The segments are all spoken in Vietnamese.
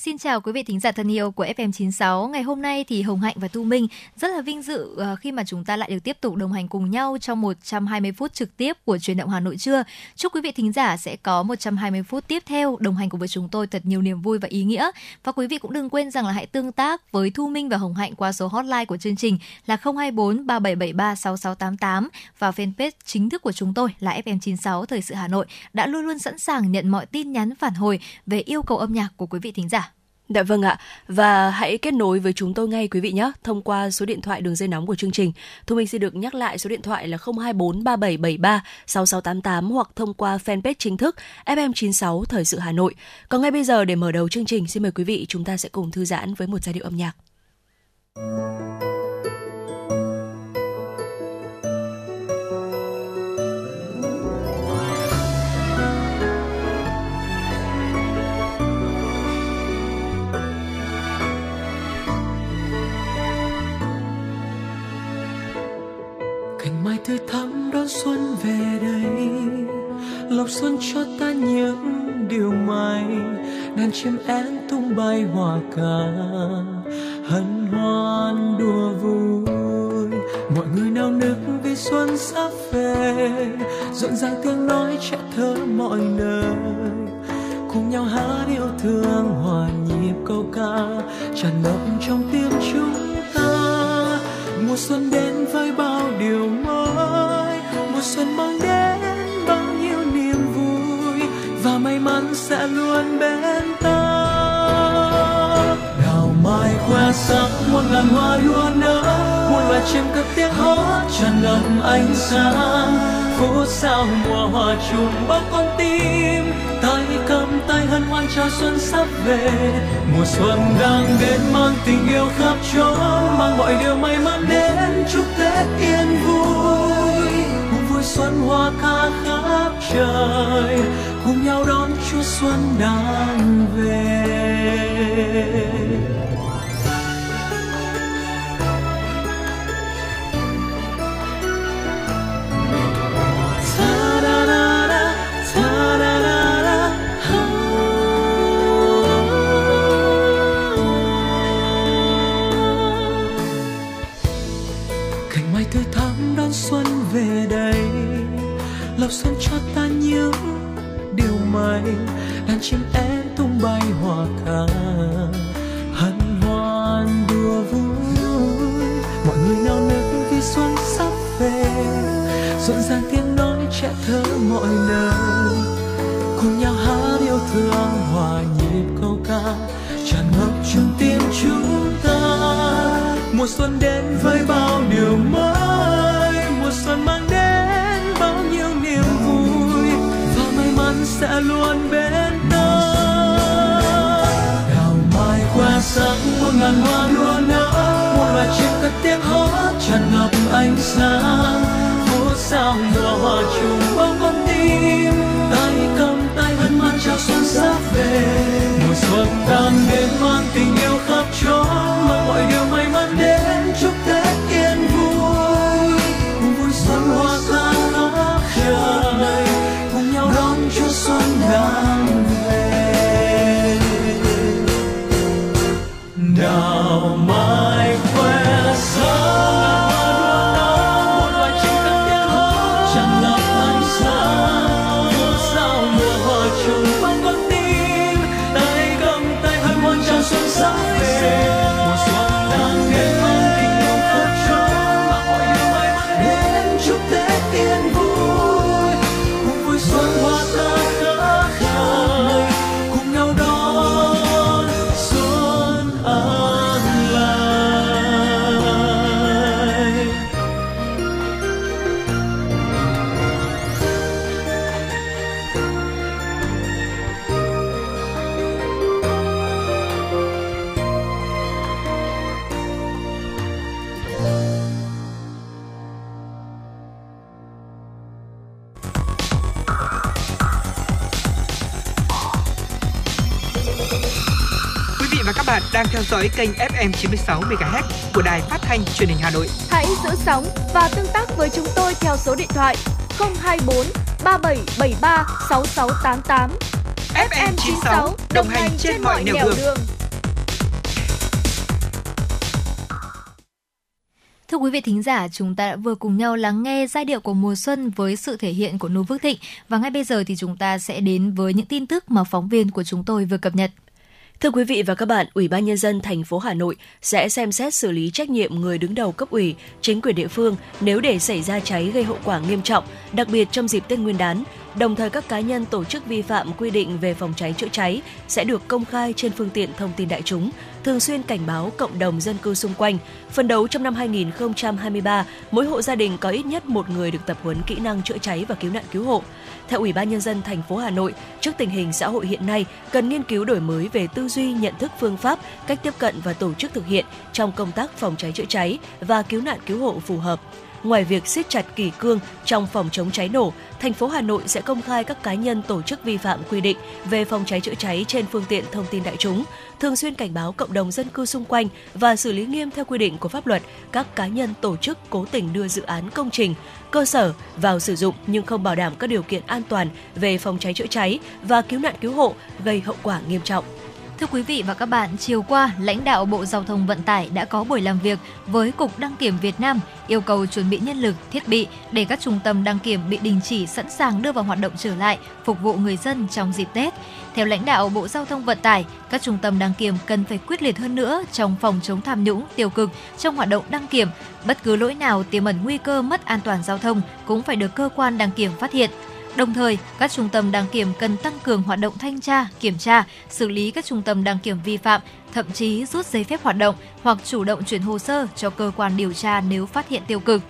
Xin chào quý vị thính giả thân yêu của FM96. Ngày hôm nay thì Hồng Hạnh và Thu Minh rất là vinh dự ờ, khi mà chúng ta lại được tiếp tục đồng hành cùng nhau trong 120 phút trực tiếp của truyền động Hà Nội trưa. Chúc quý vị thính giả sẽ có 120 phút tiếp theo đồng hành cùng với chúng tôi thật nhiều niềm vui và ý nghĩa. Và quý vị cũng đừng quên rằng là hãy tương tác với Thu Minh và Hồng Hạnh qua số hotline của chương trình là 024 3773 6688 và fanpage chính thức của chúng tôi là FM96 Thời sự Hà Nội đã luôn luôn sẵn sàng nhận mọi tin nhắn phản hồi về yêu cầu âm nhạc của quý vị thính giả. Dạ vâng ạ. Và hãy kết nối với chúng tôi ngay quý vị nhé, thông qua số điện thoại đường dây nóng của chương trình. Thu Minh xin được nhắc lại số điện thoại là 024 3773 6688 hoặc thông qua fanpage chính thức FM96 Thời sự Hà Nội. Còn ngay bây giờ để mở đầu chương trình, xin mời quý vị chúng ta sẽ cùng thư giãn với một giai điệu âm nhạc. Tươi thắm đón xuân về đây. Lộc xuân cho ta những điều may, đàn chim én tung bay hòa ca hân hoan đùa vui, mọi người nao nức vì xuân sắp về. Rộn ràng tiếng nói trẻ thơ mọi nơi, cùng nhau hát yêu thương hòa nhịp câu ca. Tràn ngập trong tim chúng ta, mùa xuân đến với bao điều mới xuân mang đến bao nhiêu niềm vui và may mắn sẽ luôn bên ta. Đào mai khoe sắc một ngàn hoa đua nở một loài chim cất tiếng hót tràn ngập ánh sáng. Phút sao mùa hoa trùng bao con tim, tay cầm tay hân hoan chào xuân sắp về. Mùa xuân đang đến, mang tình yêu khắp chốn mang mọi điều may mắn đến, chúc tết yên vui xuân hoa ca khắp trời cùng nhau đón chúa xuân đang về. Những điều may, đàn chim én tung bay hòa ca hân hoan đùa vui, mọi người nao nức vì xuân sắp về. Rộn ràng tiếng nói trẻ thơ mọi nơi. Cùng nhau hát yêu thương hòa nhịp câu ca. Tràn ngập trong tim chúng ta. Mùa xuân đến với bao điều mới. Sắc một ngàn hoa đua nở. Một loài chim cất tiếng hót tràn ngập ánh sáng. Phố sao mùa hoa trùng bao con tim. Tay cầm tay hân hoan chào xuân sắp về. Kênh FM 96 MHz của đài phát thanh truyền hình Hà Nội. Hãy giữ sóng và tương tác với chúng tôi theo số điện thoại 024 3773 6688. FM 96 đồng hành trên mọi nẻo đường. đường. Thưa quý vị thính giả, chúng ta đã vừa cùng nhau lắng nghe giai điệu của mùa xuân với sự thể hiện của Noo Phước Thịnh và ngay bây giờ thì chúng ta sẽ đến với những tin tức mà phóng viên của chúng tôi vừa cập nhật. Thưa quý vị và các bạn, Ủy ban nhân dân thành phố Hà Nội sẽ xem xét xử lý trách nhiệm người đứng đầu cấp ủy, chính quyền địa phương nếu để xảy ra cháy gây hậu quả nghiêm trọng, đặc biệt trong dịp Tết Nguyên đán. Đồng thời các cá nhân tổ chức vi phạm quy định về phòng cháy chữa cháy sẽ được công khai trên phương tiện thông tin đại chúng, thường xuyên cảnh báo cộng đồng dân cư xung quanh. Phần đấu trong năm 2023, mỗi hộ gia đình có ít nhất một người được tập huấn kỹ năng chữa cháy và cứu nạn cứu hộ. Theo Ủy ban nhân dân thành phố Hà Nội, trước tình hình xã hội hiện nay, cần nghiên cứu đổi mới về tư duy, nhận thức phương pháp, cách tiếp cận và tổ chức thực hiện trong công tác phòng cháy chữa cháy và cứu nạn cứu hộ phù hợp. Ngoài việc siết chặt kỷ cương trong phòng chống cháy nổ, thành phố Hà Nội sẽ công khai các cá nhân tổ chức vi phạm quy định về phòng cháy chữa cháy trên phương tiện thông tin đại chúng, thường xuyên cảnh báo cộng đồng dân cư xung quanh và xử lý nghiêm theo quy định của pháp luật các cá nhân tổ chức cố tình đưa dự án công trình, cơ sở vào sử dụng nhưng không bảo đảm các điều kiện an toàn về phòng cháy chữa cháy và cứu nạn cứu hộ gây hậu quả nghiêm trọng. Thưa quý vị và các bạn, chiều qua, lãnh đạo Bộ Giao thông Vận tải đã có buổi làm việc với Cục Đăng kiểm Việt Nam yêu cầu chuẩn bị nhân lực, thiết bị để các trung tâm đăng kiểm bị đình chỉ sẵn sàng đưa vào hoạt động trở lại, phục vụ người dân trong dịp Tết. Theo lãnh đạo Bộ Giao thông Vận tải, các trung tâm đăng kiểm cần phải quyết liệt hơn nữa trong phòng chống tham nhũng, tiêu cực trong hoạt động đăng kiểm. Bất cứ lỗi nào tiềm ẩn nguy cơ mất an toàn giao thông cũng phải được cơ quan đăng kiểm phát hiện. Đồng thời, các trung tâm đăng kiểm cần tăng cường hoạt động thanh tra, kiểm tra, xử lý các trung tâm đăng kiểm vi phạm, thậm chí rút giấy phép hoạt động hoặc chủ động chuyển hồ sơ cho cơ quan điều tra nếu phát hiện tiêu cực.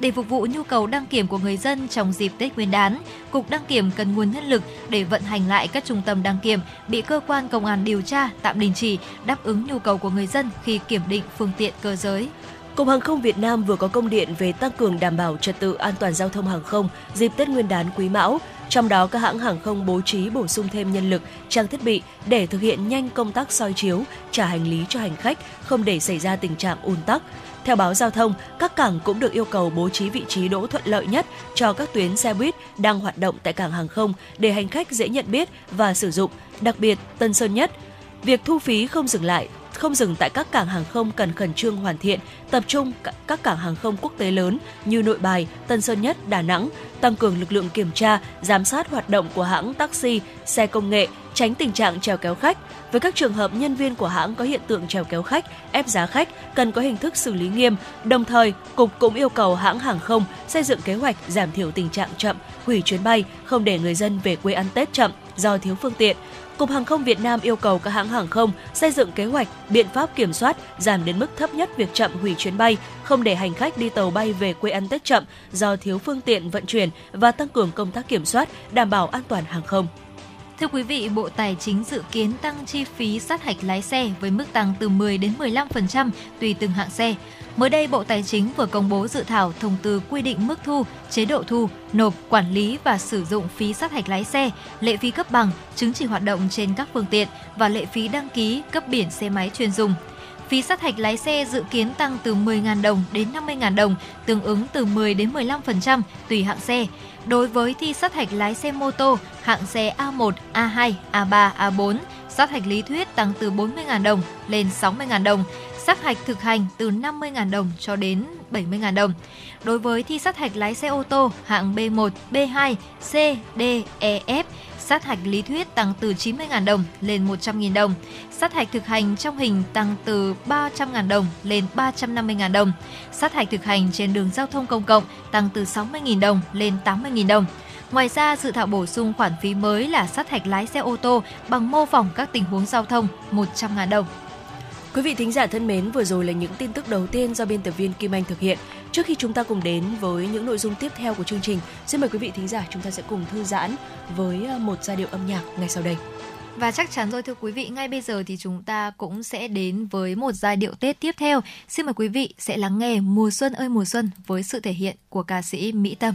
Để phục vụ nhu cầu đăng kiểm của người dân trong dịp Tết Nguyên đán, Cục Đăng kiểm cần nguồn nhân lực để vận hành lại các trung tâm đăng kiểm bị cơ quan công an điều tra tạm đình chỉ, đáp ứng nhu cầu của người dân khi kiểm định phương tiện cơ giới. Cục Hàng không Việt Nam vừa có công điện về tăng cường đảm bảo trật tự an toàn giao thông hàng không dịp Tết Nguyên đán Quý Mão. Trong đó, các hãng hàng không bố trí bổ sung thêm nhân lực, trang thiết bị để thực hiện nhanh công tác soi chiếu, trả hành lý cho hành khách, không để xảy ra tình trạng ùn tắc. Theo báo giao thông, các cảng cũng được yêu cầu bố trí vị trí đỗ thuận lợi nhất cho các tuyến xe buýt đang hoạt động tại cảng hàng không để hành khách dễ nhận biết và sử dụng, đặc biệt Tân Sơn Nhất. Việc thu phí không dừng lại không dừng tại các cảng hàng không cần khẩn trương hoàn thiện, tập trung các cảng hàng không quốc tế lớn như Nội Bài, Tân Sơn Nhất, Đà Nẵng, tăng cường lực lượng kiểm tra, giám sát hoạt động của hãng taxi, xe công nghệ, tránh tình trạng trèo kéo khách. Với các trường hợp nhân viên của hãng có hiện tượng trèo kéo khách, ép giá khách, cần có hình thức xử lý nghiêm. Đồng thời, cục cũng yêu cầu hãng hàng không xây dựng kế hoạch giảm thiểu tình trạng chậm, hủy chuyến bay, không để người dân về quê ăn Tết chậm do thiếu phương tiện Cục Hàng không Việt Nam yêu cầu các hãng hàng không xây dựng kế hoạch, biện pháp kiểm soát, giảm đến mức thấp nhất việc chậm hủy chuyến bay, không để hành khách đi tàu bay về quê ăn Tết chậm do thiếu phương tiện vận chuyển và tăng cường công tác kiểm soát, đảm bảo an toàn hàng không. Thưa quý vị, Bộ Tài chính dự kiến tăng chi phí sát hạch lái xe với mức tăng từ 10 đến 15% tùy từng hạng xe. Mới đây, Bộ Tài chính vừa công bố dự thảo thông tư quy định mức thu, chế độ thu, nộp, quản lý và sử dụng phí sát hạch lái xe, lệ phí cấp bằng, chứng chỉ hoạt động trên các phương tiện và lệ phí đăng ký cấp biển xe máy chuyên dùng. Phí sát hạch lái xe dự kiến tăng từ 10.000 đồng đến 50.000 đồng, tương ứng từ 10 đến 15% tùy hạng xe. Đối với thi sát hạch lái xe mô tô, hạng xe A1, A2, A3, A4, sát hạch lý thuyết tăng từ 40.000 đồng lên 60.000 đồng, sát hạch thực hành từ 50.000 đồng cho đến 70.000 đồng. Đối với thi sát hạch lái xe ô tô hạng B1, B2, C, D, E, F, sát hạch lý thuyết tăng từ 90.000 đồng lên 100.000 đồng. Sát hạch thực hành trong hình tăng từ 300.000 đồng lên 350.000 đồng. Sát hạch thực hành trên đường giao thông công cộng tăng từ 60.000 đồng lên 80.000 đồng. Ngoài ra, dự thảo bổ sung khoản phí mới là sát hạch lái xe ô tô bằng mô phỏng các tình huống giao thông 100.000 đồng. Quý vị thính giả thân mến, vừa rồi là những tin tức đầu tiên do biên tập viên Kim Anh thực hiện. Trước khi chúng ta cùng đến với những nội dung tiếp theo của chương trình, xin mời quý vị thính giả chúng ta sẽ cùng thư giãn với ờ, một giai điệu âm nhạc ngay sau đây. Và chắc chắn rồi thưa quý vị, ngay bây giờ thì chúng ta cũng sẽ đến với một giai điệu Tết tiếp theo. Xin mời quý vị sẽ lắng nghe Mùa xuân ơi mùa xuân với sự thể hiện của ca sĩ Mỹ Tâm.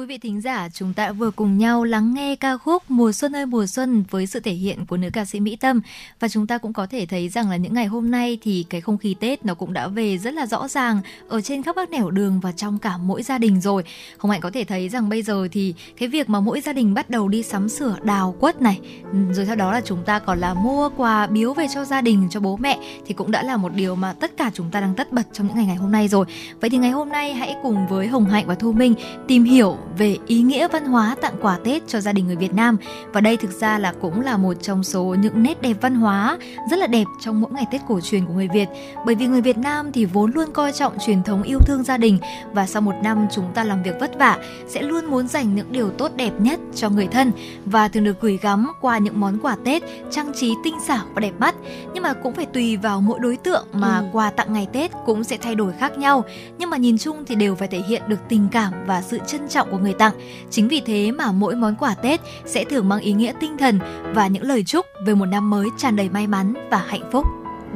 Quý vị thính giả, chúng ta vừa cùng nhau lắng nghe ca khúc Mùa xuân ơi mùa xuân với sự thể hiện của nữ ca sĩ Mỹ Tâm và chúng ta cũng có thể thấy rằng là những ngày hôm nay thì cái không khí Tết nó cũng đã về rất là rõ ràng ở trên khắp các nẻo đường và trong cả mỗi gia đình rồi. không Hạnh có thể thấy rằng bây giờ thì cái việc mà mỗi gia đình bắt đầu đi sắm sửa đào quất này, ừ, rồi sau đó là chúng ta còn là mua quà biếu về cho gia đình, cho bố mẹ thì cũng đã là một điều mà tất cả chúng ta đang tất bật trong những ngày ngày hôm nay rồi. Vậy thì ngày hôm nay hãy cùng với Hồng Hạnh và Thu Minh tìm hiểu về ý nghĩa văn hóa tặng quà Tết cho gia đình người Việt Nam. Và đây thực ra là cũng là một trong số những nét đẹp văn hóa rất là đẹp trong mỗi ngày Tết cổ truyền của người Việt. Bởi vì người Việt Nam thì vốn luôn coi trọng truyền thống yêu thương gia đình. Và sau một năm chúng ta làm việc vất vả sẽ luôn muốn dành những điều tốt đẹp nhất cho người thân. Và thường được gửi gắm qua những món quà Tết trang trí tinh xảo và đẹp mắt. Nhưng mà cũng phải tùy vào mỗi đối tượng mà ừ. quà tặng ngày Tết cũng sẽ thay đổi khác nhau. Nhưng mà nhìn chung thì đều phải thể hiện được tình cảm và sự trân trọng của người tặng. Chính vì thế mà mỗi món quà Tết sẽ thường mang ý nghĩa tinh thần và những lời chúc về một năm mới tràn đầy may mắn và hạnh phúc.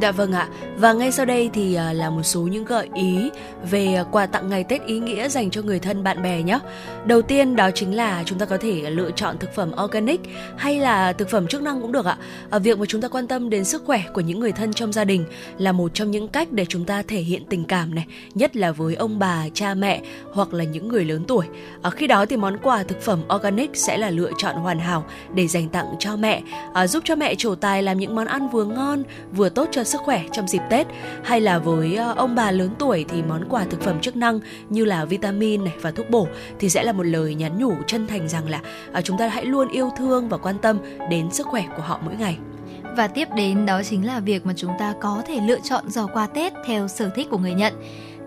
Dạ vâng ạ. Và ngay sau đây thì à, là một số những gợi ý về à, quà tặng ngày Tết ý nghĩa dành cho người thân bạn bè nhé. Đầu tiên đó chính là chúng ta có thể lựa chọn thực phẩm organic hay là thực phẩm chức năng cũng được ạ. Ở việc mà chúng ta quan tâm đến sức khỏe của những người thân trong gia đình là một trong những cách để chúng ta thể hiện tình cảm này, nhất là với ông bà, cha mẹ hoặc là những người lớn tuổi. Ở khi đó thì món quà thực phẩm organic sẽ là lựa chọn hoàn hảo để dành tặng cho mẹ, giúp cho mẹ trổ tài làm những món ăn vừa ngon vừa tốt cho sức khỏe trong dịp Tết hay là với ờ, ông bà lớn tuổi thì món quà thực phẩm chức năng như là vitamin này và thuốc bổ thì sẽ là một lời nhắn nhủ chân thành rằng là à, chúng ta hãy luôn yêu thương và quan tâm đến sức khỏe của họ mỗi ngày. Và tiếp đến đó chính là việc mà chúng ta có thể lựa chọn giỏ quà Tết theo sở thích của người nhận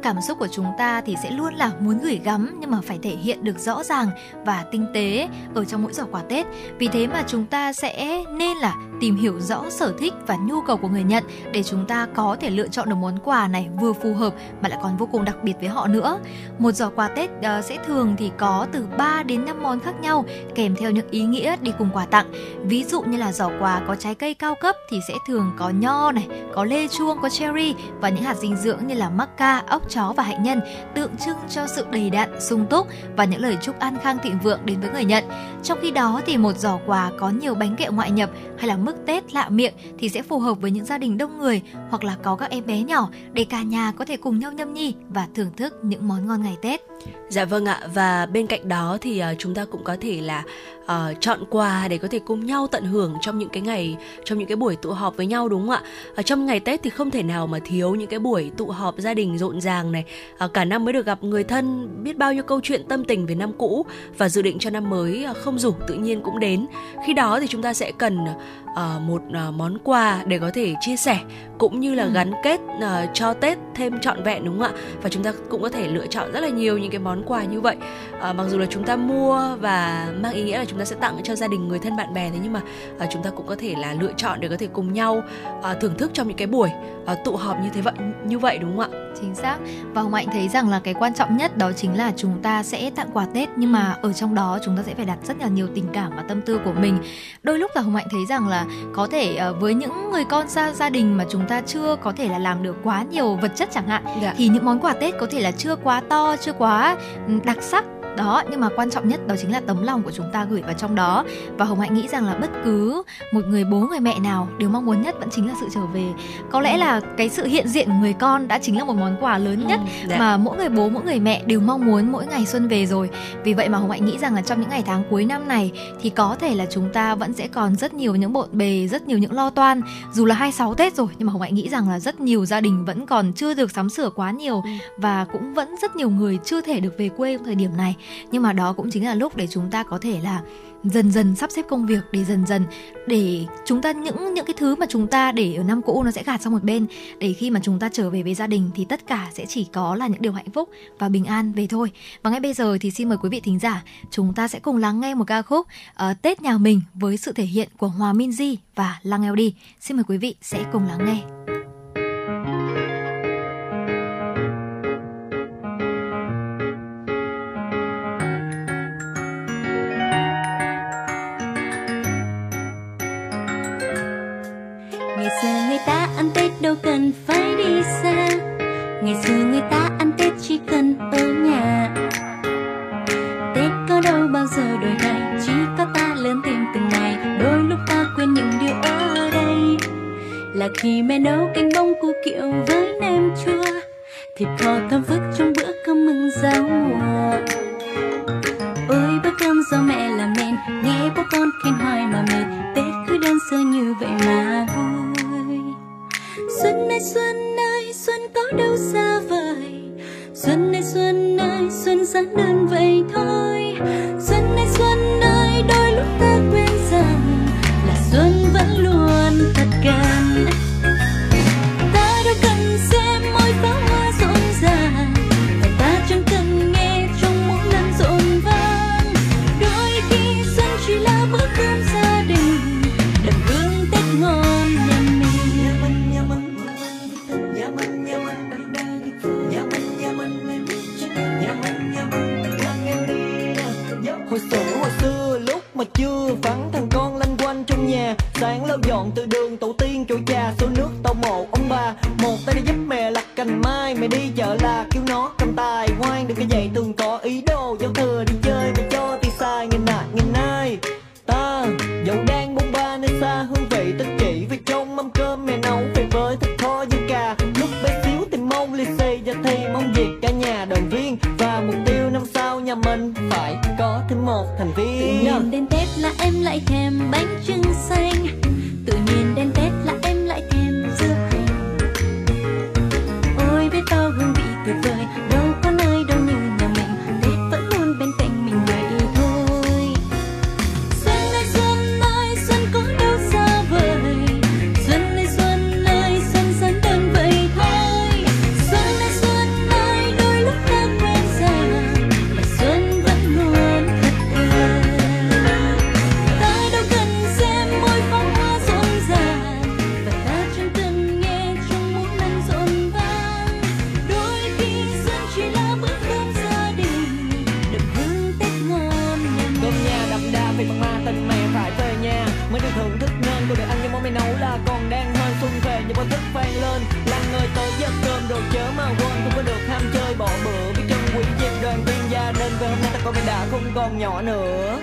cảm xúc của chúng ta thì sẽ luôn là muốn gửi gắm nhưng mà phải thể hiện được rõ ràng và tinh tế ở trong mỗi giỏ quà Tết. Vì thế mà chúng ta sẽ nên là tìm hiểu rõ sở thích và nhu cầu của người nhận để chúng ta có thể lựa chọn được món quà này vừa phù hợp mà lại còn vô cùng đặc biệt với họ nữa. Một giỏ quà Tết uh, sẽ thường thì có từ 3 đến 5 món khác nhau kèm theo những ý nghĩa đi cùng quà tặng. Ví dụ như là giỏ quà có trái cây cao cấp thì sẽ thường có nho này, có lê chuông, có cherry và những hạt dinh dưỡng như là maca ốc chó và hạnh nhân tượng trưng cho sự đầy đặn, sung túc và những lời chúc an khang thịnh vượng đến với người nhận. Trong khi đó thì một giỏ quà có nhiều bánh kẹo ngoại nhập hay là mức Tết lạ miệng thì sẽ phù hợp với những gia đình đông người hoặc là có các em bé nhỏ để cả nhà có thể cùng nhau nhâm nhi và thưởng thức những món ngon ngày Tết. Dạ vâng ạ và bên cạnh đó thì ờ, chúng ta cũng có thể là uh, chọn quà để có thể cùng nhau tận hưởng trong những cái ngày trong những cái buổi tụ họp với nhau đúng không ạ? Ở trong ngày Tết thì không thể nào mà thiếu những cái buổi tụ họp gia đình rộn ràng này. Uh, cả năm mới được gặp người thân, biết bao nhiêu câu chuyện tâm tình về năm cũ và dự định cho năm mới uh, không rủ tự nhiên cũng đến. Khi đó thì chúng ta sẽ cần uh, một món quà để có thể chia sẻ cũng như là ừ. gắn kết cho Tết thêm trọn vẹn đúng không ạ? Và chúng ta cũng có thể lựa chọn rất là nhiều những cái món quà như vậy. Mặc dù là chúng ta mua và mang ý nghĩa là chúng ta sẽ tặng cho gia đình người thân bạn bè thế nhưng mà chúng ta cũng có thể là lựa chọn để có thể cùng nhau thưởng thức trong những cái buổi tụ họp như thế vậy như vậy đúng không ạ? Chính xác. Và Hồng Hạnh thấy rằng là cái quan trọng nhất đó chính là chúng ta sẽ tặng quà Tết nhưng mà ở trong đó chúng ta sẽ phải đặt rất là nhiều tình cảm và tâm tư của mình. Đôi lúc là Hồng Hạnh thấy rằng là có thể uh, với những người con xa gia đình mà chúng ta chưa có thể là làm được quá nhiều vật chất chẳng hạn dạ. thì những món quà Tết có thể là chưa quá to, chưa quá đặc sắc đó nhưng mà quan trọng nhất đó chính là tấm lòng của chúng ta gửi vào trong đó. Và hồng hạnh nghĩ rằng là bất cứ một người bố người mẹ nào đều mong muốn nhất vẫn chính là sự trở về. Có lẽ là cái sự hiện diện của người con đã chính là một món quà lớn nhất ừ, mà mỗi người bố mỗi người mẹ đều mong muốn mỗi ngày xuân về rồi. Vì vậy mà hồng hạnh nghĩ rằng là trong những ngày tháng cuối năm này thì có thể là chúng ta vẫn sẽ còn rất nhiều những bộn bề rất nhiều những lo toan. Dù là 26 Tết rồi nhưng mà hồng hạnh nghĩ rằng là rất nhiều gia đình vẫn còn chưa được sắm sửa quá nhiều ừ. và cũng vẫn rất nhiều người chưa thể được về quê thời điểm này nhưng mà đó cũng chính là lúc để chúng ta có thể là dần dần sắp xếp công việc để dần dần để chúng ta những những cái thứ mà chúng ta để ở năm cũ nó sẽ gạt sang một bên. Để khi mà chúng ta trở về với gia đình thì tất cả sẽ chỉ có là những điều hạnh phúc và bình an về thôi. Và ngay bây giờ thì xin mời quý vị thính giả chúng ta sẽ cùng lắng nghe một ca khúc uh, Tết nhà mình với sự thể hiện của Hòa Minzy và Lăng LD xin mời quý vị sẽ cùng lắng nghe. ngày xưa người ta ăn tết chỉ cần ở nhà. Tết có đâu bao giờ đổi thay chỉ có ta lớn thêm từng ngày. Đôi lúc ta quên những điều ở đây. Là khi mẹ nấu canh bông cu kiệu với nem chua, thịt kho thơm phức trong bữa cơm mừng giao mùa. Ôi, bữa cơm do mẹ làm nên, nghe bố con khen hoài mà mệt. Tết cứ đơn sơ như vậy mà vui. Xuân ơi xuân ơi xuân có đâu xa vời. Xuân ơi xuân ơi, xuân giản đơn vậy thôi. Xuân ơi xuân ơi, đôi lúc ta quên rằng là xuân vẫn luôn thật gần. Mà chưa vắng thằng con lanh quanh trong nhà sáng lau dọn từ đêm. Nhà vì bằng ma, tình mẹ phải về nhà. Mới được thưởng thức nên tôi được ăn những món mẹ nấu là còn đang hơn xuân về những bao thức vang lên. Là người tới giấc cơm rồi chớ mà quên, không có được ham chơi. Bỏ bữa biết chân quý dịp đoàn viên gia đình về hôm nay ta con mình đã không còn nhỏ nữa.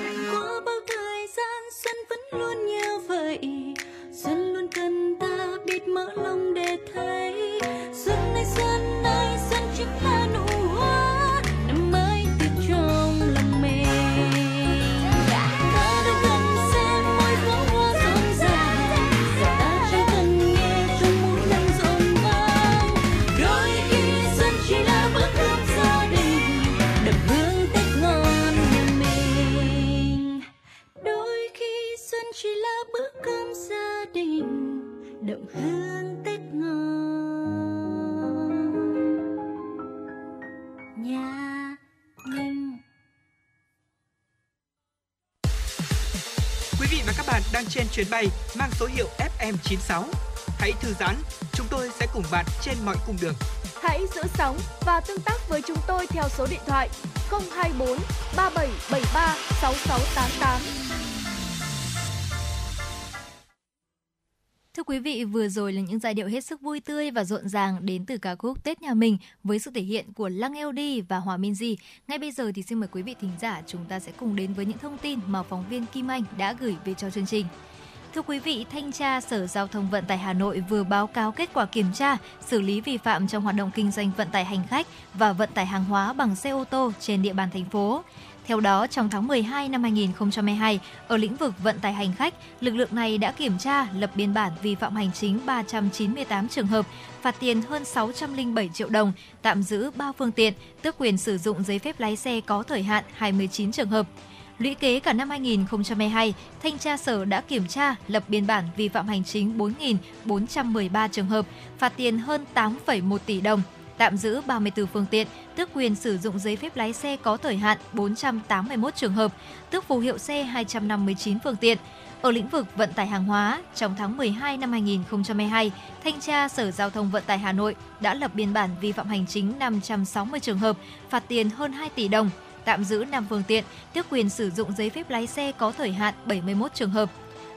Chuyến bay mang số hiệu FM96. Hãy thư giãn, chúng tôi sẽ cùng bạn trên mọi cung đường. Hãy giữ sóng và tương tác với chúng tôi theo số điện thoại 024 3773 6688. Thưa quý vị, vừa rồi là những giai điệu hết sức vui tươi và rộn ràng đến từ ca khúc Tết nhà mình với sự thể hiện của Lăng LD và Hòa Minzy. Ngay bây giờ thì xin mời quý vị thính giả chúng ta sẽ cùng đến với những thông tin mà phóng viên Kim Anh đã gửi về cho chương trình. Thưa quý vị, Thanh tra Sở Giao thông Vận tải Hà Nội vừa báo cáo kết quả kiểm tra, xử lý vi phạm trong hoạt động kinh doanh vận tải hành khách và vận tải hàng hóa bằng xe ô tô trên địa bàn thành phố. Theo đó, trong tháng 12 năm 2022, ở lĩnh vực vận tải hành khách, lực lượng này đã kiểm tra, lập biên bản vi phạm hành chính 398 trường hợp, phạt tiền hơn 607 triệu đồng, tạm giữ 3 phương tiện, tước quyền sử dụng giấy phép lái xe có thời hạn 29 trường hợp. Lũy kế cả năm 2022, Thanh tra Sở đã kiểm tra, lập biên bản vi phạm hành chính 4.413 trường hợp, phạt tiền hơn 8,1 tỷ đồng, tạm giữ 34 phương tiện, tước quyền sử dụng giấy phép lái xe có thời hạn 481 trường hợp, tước phù hiệu xe 259 phương tiện. Ở lĩnh vực vận tải hàng hóa, trong tháng 12 năm 2022, Thanh tra Sở Giao thông Vận tải Hà Nội đã lập biên bản vi phạm hành chính 560 trường hợp, phạt tiền hơn 2 tỷ đồng, tạm giữ 5 phương tiện, tước quyền sử dụng giấy phép lái xe có thời hạn 71 trường hợp.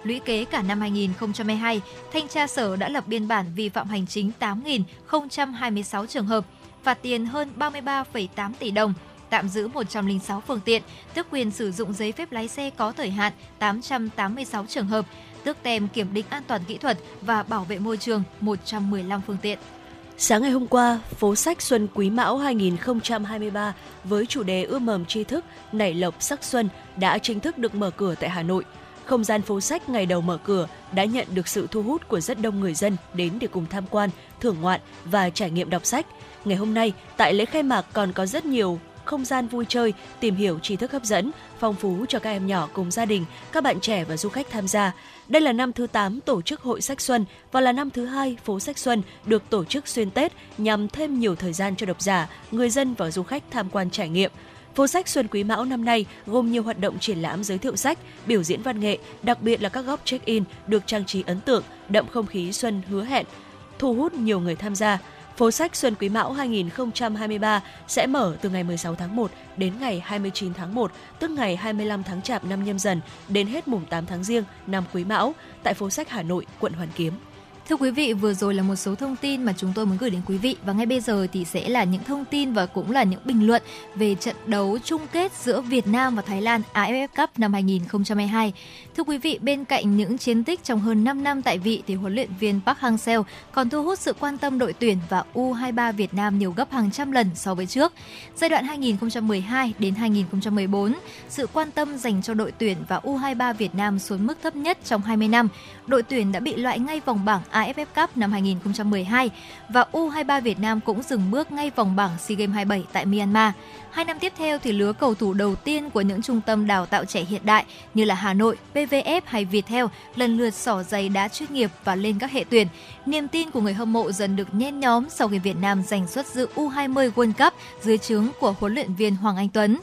Lũy kế cả năm 2022, Thanh tra Sở đã lập biên bản vi phạm hành chính 8.026 trường hợp, phạt tiền hơn 33,8 tỷ đồng, tạm giữ 106 phương tiện, tước quyền sử dụng giấy phép lái xe có thời hạn 886 trường hợp, tước tem kiểm định an toàn kỹ thuật và bảo vệ môi trường 115 phương tiện. Sáng ngày hôm qua, phố sách Xuân Quý Mão 2023 với chủ đề ươm mầm tri thức, nảy lộc sắc xuân đã chính thức được mở cửa tại Hà Nội. Không gian phố sách ngày đầu mở cửa đã nhận được sự thu hút của rất đông người dân đến để cùng tham quan, thưởng ngoạn và trải nghiệm đọc sách. Ngày hôm nay, tại lễ khai mạc còn có rất nhiều không gian vui chơi, tìm hiểu tri thức hấp dẫn, phong phú cho các em nhỏ cùng gia đình, các bạn trẻ và du khách tham gia. Đây là năm thứ 8 tổ chức Hội Sách Xuân và là năm thứ hai phố Sách Xuân được tổ chức xuyên Tết nhằm thêm nhiều thời gian cho độc giả, người dân và du khách tham quan trải nghiệm. Phố sách Xuân Quý Mão năm nay gồm nhiều hoạt động triển lãm giới thiệu sách, biểu diễn văn nghệ, đặc biệt là các góc check-in được trang trí ấn tượng, đậm không khí xuân hứa hẹn, thu hút nhiều người tham gia. Phố sách Xuân Quý Mão 2023 sẽ mở từ ngày 16 tháng 1 đến ngày 29 tháng 1, tức ngày 25 tháng Chạp năm nhâm dần đến hết mùng 8 tháng Giêng năm Quý Mão tại phố sách Hà Nội, quận Hoàn Kiếm. Thưa quý vị, vừa rồi là một số thông tin mà chúng tôi muốn gửi đến quý vị và ngay bây giờ thì sẽ là những thông tin và cũng là những bình luận về trận đấu chung kết giữa Việt Nam và Thái Lan AFF Cup năm 2022. Thưa quý vị, bên cạnh những chiến tích trong hơn 5 năm tại vị thì huấn luyện viên Park Hang-seo còn thu hút sự quan tâm đội tuyển và U23 Việt Nam nhiều gấp hàng trăm lần so với trước. Giai đoạn 2012 đến 2014, sự quan tâm dành cho đội tuyển và U23 Việt Nam xuống mức thấp nhất trong 20 năm. Đội tuyển đã bị loại ngay vòng bảng AFF Cup năm 2012 và U23 Việt Nam cũng dừng bước ngay vòng bảng SEA Games 27 tại Myanmar. Hai năm tiếp theo thì lứa cầu thủ đầu tiên của những trung tâm đào tạo trẻ hiện đại như là Hà Nội, PVF hay Viettel lần lượt xỏ giày đá chuyên nghiệp và lên các hệ tuyển. Niềm tin của người hâm mộ dần được nhen nhóm sau khi Việt Nam giành suất dự U20 World Cup dưới trướng của huấn luyện viên Hoàng Anh Tuấn.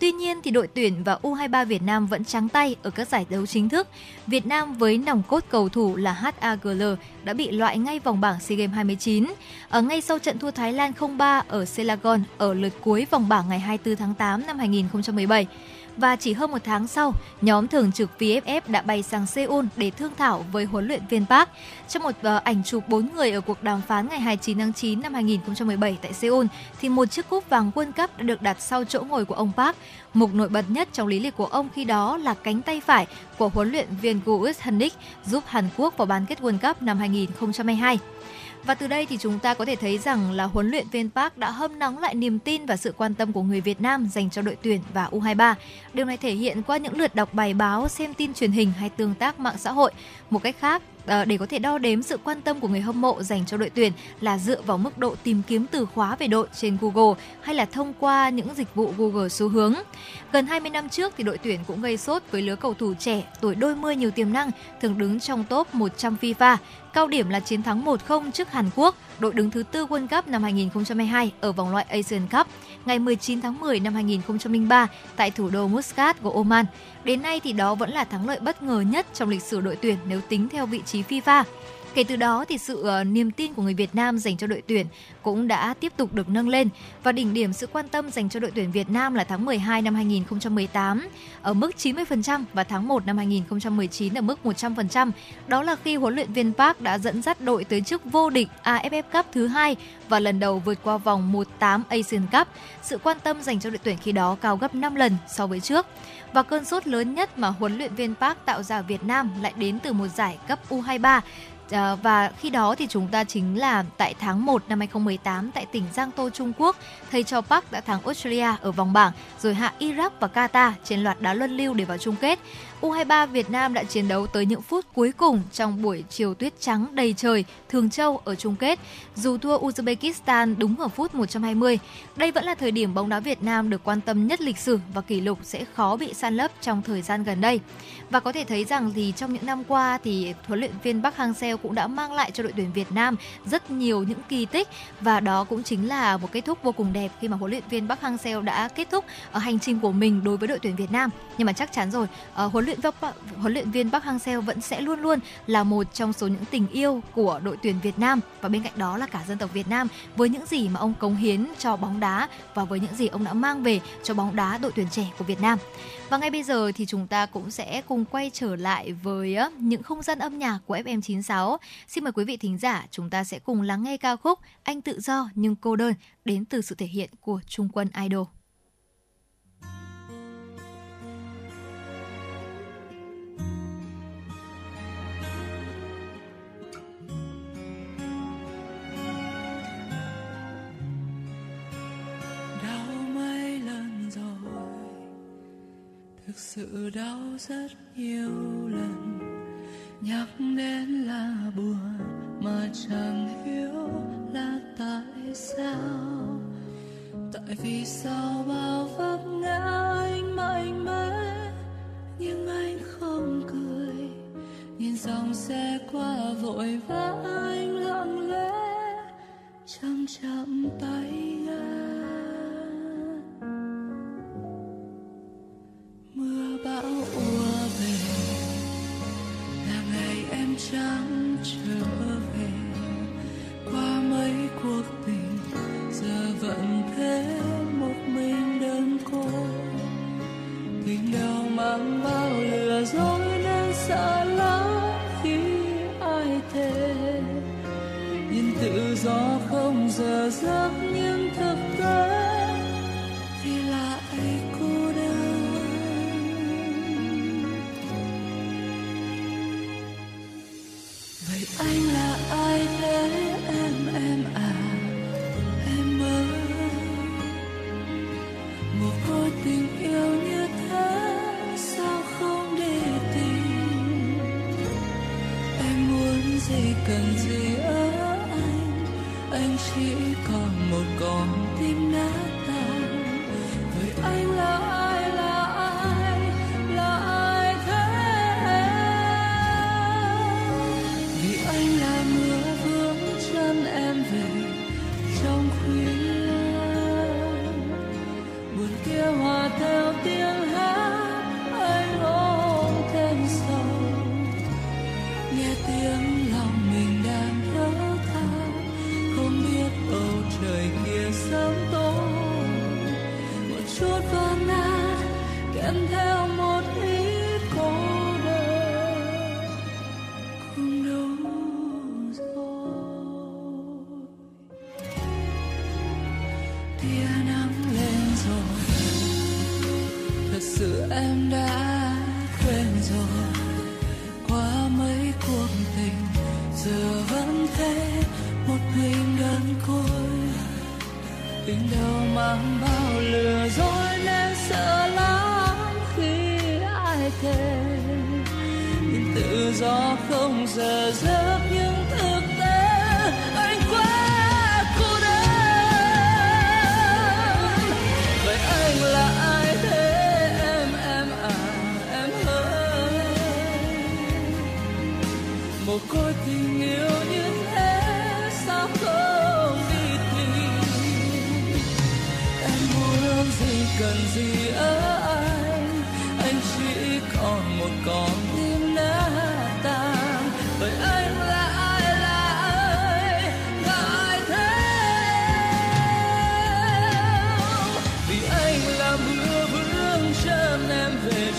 Tuy nhiên thì đội tuyển và U23 Việt Nam vẫn trắng tay ở các giải đấu chính thức. Việt Nam với nòng cốt cầu thủ là HAGL đã bị loại ngay vòng bảng SEA Games 29. Ở ngay sau trận thua Thái Lan 0-3 ở Selagon ở lượt cuối vòng bảng ngày 24 tháng 8 năm 2017 và chỉ hơn một tháng sau, nhóm thường trực VFF đã bay sang Seoul để thương thảo với huấn luyện viên Park. Trong một uh, ảnh chụp bốn người ở cuộc đàm phán ngày 29 tháng 9 năm 2017 tại Seoul, thì một chiếc cúp vàng World Cup đã được đặt sau chỗ ngồi của ông Park. Mục nổi bật nhất trong lý lịch của ông khi đó là cánh tay phải của huấn luyện viên Guus Hannik giúp Hàn Quốc vào bán kết World Cup năm 2022. Và từ đây thì chúng ta có thể thấy rằng là huấn luyện viên Park đã hâm nóng lại niềm tin và sự quan tâm của người Việt Nam dành cho đội tuyển và U23. Điều này thể hiện qua những lượt đọc bài báo, xem tin truyền hình hay tương tác mạng xã hội. Một cách khác, Ờ, để có thể đo đếm sự quan tâm của người hâm mộ dành cho đội tuyển là dựa vào mức độ tìm kiếm từ khóa về đội trên Google hay là thông qua những dịch vụ Google xu hướng. Gần 20 năm trước thì đội tuyển cũng gây sốt với lứa cầu thủ trẻ tuổi đôi mươi nhiều tiềm năng, thường đứng trong top 100 FIFA. Cao điểm là chiến thắng 1-0 trước Hàn Quốc, đội đứng thứ tư World Cup năm 2022 ở vòng loại Asian Cup ngày 19 tháng 10 năm 2003 tại thủ đô Muscat của Oman. Đến nay thì đó vẫn là thắng lợi bất ngờ nhất trong lịch sử đội tuyển nếu tính theo vị trí FIFA. Kể từ đó thì sự uh, niềm tin của người Việt Nam dành cho đội tuyển cũng đã tiếp tục được nâng lên và đỉnh điểm sự quan tâm dành cho đội tuyển Việt Nam là tháng 12 năm 2018 ở mức 90% và tháng 1 năm 2019 ở mức 100%. Đó là khi huấn luyện viên Park đã dẫn dắt đội tới chức vô địch AFF Cup thứ hai và lần đầu vượt qua vòng 1/8 Asian Cup. Sự quan tâm dành cho đội tuyển khi đó cao gấp 5 lần so với trước. Và cơn sốt lớn nhất mà huấn luyện viên Park tạo ra ở Việt Nam lại đến từ một giải cấp U23 À, và khi đó thì chúng ta chính là tại tháng 1 năm 2018 tại tỉnh Giang Tô Trung Quốc, thầy trò Park đã thắng Australia ở vòng bảng rồi hạ Iraq và Qatar trên loạt đá luân lưu để vào chung kết. U23 Việt Nam đã chiến đấu tới những phút cuối cùng trong buổi chiều tuyết trắng đầy trời Thường Châu ở chung kết, dù thua Uzbekistan đúng ở phút 120. Đây vẫn là thời điểm bóng đá Việt Nam được quan tâm nhất lịch sử và kỷ lục sẽ khó bị san lấp trong thời gian gần đây. Và có thể thấy rằng thì trong những năm qua thì huấn luyện viên Park Hang-seo cũng đã mang lại cho đội tuyển Việt Nam rất nhiều những kỳ tích và đó cũng chính là một kết thúc vô cùng đẹp khi mà huấn luyện viên Park Hang-seo đã kết thúc ở hành trình của mình đối với đội tuyển Việt Nam. Nhưng mà chắc chắn rồi, ờ, huấn luyện viên huấn luyện viên Park Hang-seo vẫn sẽ luôn luôn là một trong số những tình yêu của đội tuyển Việt Nam và bên cạnh đó là cả dân tộc Việt Nam, với những gì mà ông cống hiến cho bóng đá và với những gì ông đã mang về cho bóng đá đội tuyển trẻ của Việt Nam. Và ngay bây giờ thì chúng ta cũng sẽ cùng quay trở lại với những không gian âm nhạc của FM96. Xin mời quý vị thính giả chúng ta sẽ cùng lắng nghe ca khúc Anh tự do nhưng cô đơn đến từ sự thể hiện của Trung Quân Idol. sự đau rất nhiều lần. Nhắc đến là buồn mà chẳng hiểu là tại sao. Tại vì sao bao vấp ngã anh mạnh mẽ, nhưng anh không cười. Nhìn dòng xe qua vội vã anh lặng lẽ, chậm chậm tay chẳng trở về. Qua mấy cuộc tình, giờ vẫn thế một mình đơn cô tình đau mang bao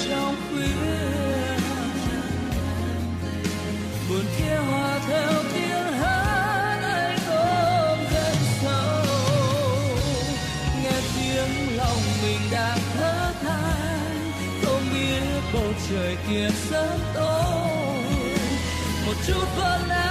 trong khuya. Buồn kia hòa theo tiếng hát anh ôm gần sâu. Nghe tiếng lòng mình đang thở than không biết bầu trời kia sớm tối. Một chút vỡ đang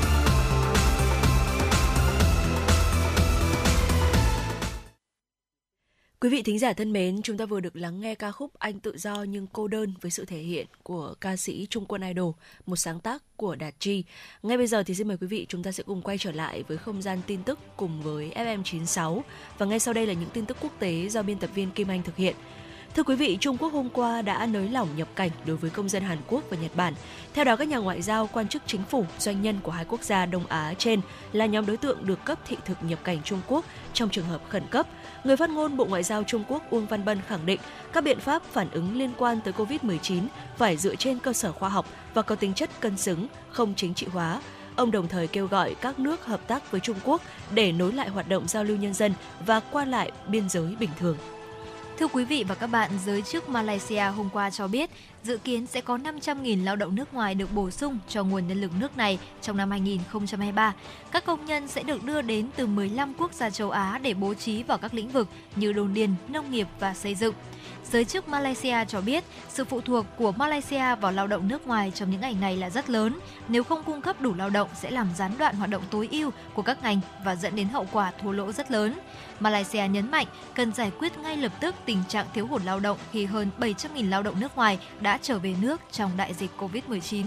Quý vị thính giả thân mến, chúng ta vừa được lắng nghe ca khúc Anh tự do nhưng cô đơn với sự thể hiện của ca sĩ Trung Quân Idol, một sáng tác của Đạt Chi. Ngay bây giờ thì xin mời quý vị chúng ta sẽ cùng quay trở lại với không gian tin tức cùng với FM96 và ngay sau đây là những tin tức quốc tế do biên tập viên Kim Anh thực hiện. Thưa quý vị, Trung Quốc hôm qua đã nới lỏng nhập cảnh đối với công dân Hàn Quốc và Nhật Bản. Theo đó, các nhà ngoại giao, quan chức chính phủ, doanh nhân của hai quốc gia Đông Á trên là nhóm đối tượng được cấp thị thực nhập cảnh Trung Quốc trong trường hợp khẩn cấp. Người phát ngôn Bộ Ngoại giao Trung Quốc Uông Văn Bân khẳng định các biện pháp phản ứng liên quan tới COVID-19 phải dựa trên cơ sở khoa học và có tính chất cân xứng, không chính trị hóa. Ông đồng thời kêu gọi các nước hợp tác với Trung Quốc để nối lại hoạt động giao lưu nhân dân và qua lại biên giới bình thường. Thưa quý vị và các bạn, giới chức Malaysia hôm qua cho biết dự kiến sẽ có 500.000 lao động nước ngoài được bổ sung cho nguồn nhân lực nước này trong năm 2023. Các công nhân sẽ được đưa đến từ 15 quốc gia châu Á để bố trí vào các lĩnh vực như đồn điền, nông nghiệp và xây dựng. Giới chức Malaysia cho biết sự phụ thuộc của Malaysia vào lao động nước ngoài trong những ngày này là rất lớn. Nếu không cung cấp đủ lao động sẽ làm gián đoạn hoạt động tối ưu của các ngành và dẫn đến hậu quả thua lỗ rất lớn. Malaysia nhấn mạnh cần giải quyết ngay lập tức tình trạng thiếu hụt lao động khi hơn 700.000 lao động nước ngoài đã trở về nước trong đại dịch COVID-19.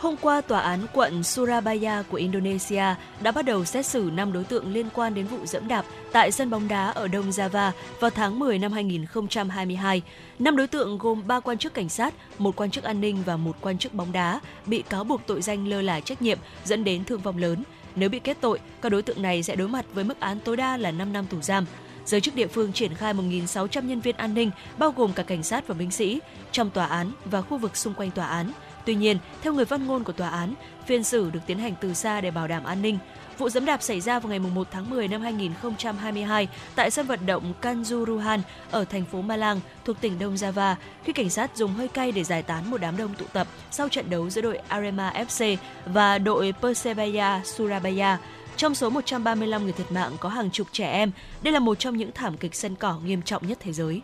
Hôm qua, Tòa án quận Surabaya của Indonesia đã bắt đầu xét xử 5 đối tượng liên quan đến vụ dẫm đạp tại sân bóng đá ở Đông Java vào tháng 10 năm 2022. 5 đối tượng gồm 3 quan chức cảnh sát, một quan chức an ninh và một quan chức bóng đá bị cáo buộc tội danh lơ là trách nhiệm dẫn đến thương vong lớn. Nếu bị kết tội, các đối tượng này sẽ đối mặt với mức án tối đa là 5 năm tù giam. Giới chức địa phương triển khai 1.600 nhân viên an ninh, bao gồm cả cảnh sát và binh sĩ, trong tòa án và khu vực xung quanh tòa án. Tuy nhiên, theo người phát ngôn của tòa án, phiên xử được tiến hành từ xa để bảo đảm an ninh. Vụ dẫm đạp xảy ra vào ngày 1 tháng 10 năm 2022 tại sân vận động Kanjuruhan ở thành phố Malang thuộc tỉnh Đông Java khi cảnh sát dùng hơi cay để giải tán một đám đông tụ tập sau trận đấu giữa đội Arema FC và đội Persebaya Surabaya. Trong số 135 người thiệt mạng có hàng chục trẻ em. Đây là một trong những thảm kịch sân cỏ nghiêm trọng nhất thế giới.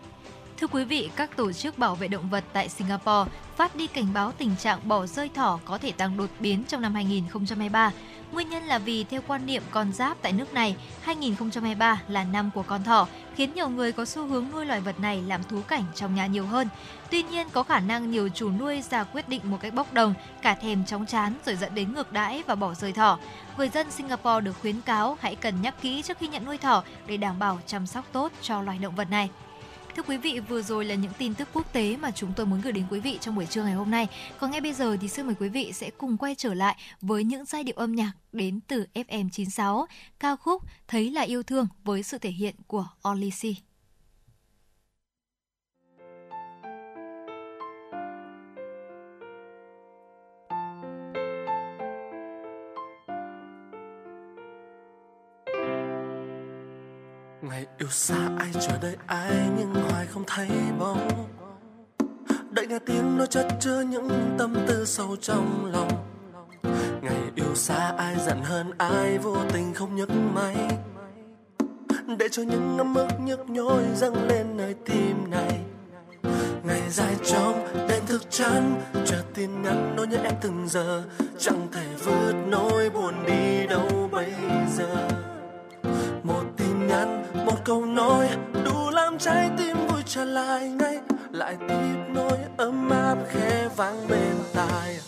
Thưa quý vị, các tổ chức bảo vệ động vật tại Singapore phát đi cảnh báo tình trạng bỏ rơi thỏ có thể tăng đột biến trong năm 2023. Nguyên nhân là vì theo quan niệm con giáp tại nước này, 2023 là năm của con thỏ, khiến nhiều người có xu hướng nuôi loài vật này làm thú cảnh trong nhà nhiều hơn. Tuy nhiên, có khả năng nhiều chủ nuôi ra quyết định một cách bốc đồng, cả thèm chóng chán rồi dẫn đến ngược đãi và bỏ rơi thỏ. Người dân Singapore được khuyến cáo hãy cân nhắc kỹ trước khi nhận nuôi thỏ để đảm bảo chăm sóc tốt cho loài động vật này. Thưa quý vị, vừa rồi là những tin tức quốc tế mà chúng tôi muốn gửi đến quý vị trong buổi trưa ngày hôm nay. Còn ngay bây giờ thì xin mời quý vị sẽ cùng quay trở lại với những giai điệu âm nhạc đến từ FM96, ca khúc Thấy là yêu thương với sự thể hiện của Olisi. Ngày yêu xa ai chờ đợi ai nhưng hoài không thấy bóng. Đợi nghe tiếng nói chất chứa những tâm tư sâu trong lòng. Ngày yêu xa ai giận hơn ai, vô tình không nhấc máy. Để cho những ngâm ức nhức nhối dâng lên nơi tim này. Ngày dài trong đêm thức trắng chờ tin nhắn nói nhớ em từng giờ. Chẳng thể vượt nỗi buồn đi đâu bây giờ. Một nhắn một câu nói, đủ làm trái tim vui trở lại ngay. Lại tiếp nối ấm áp khẽ vang bên tai.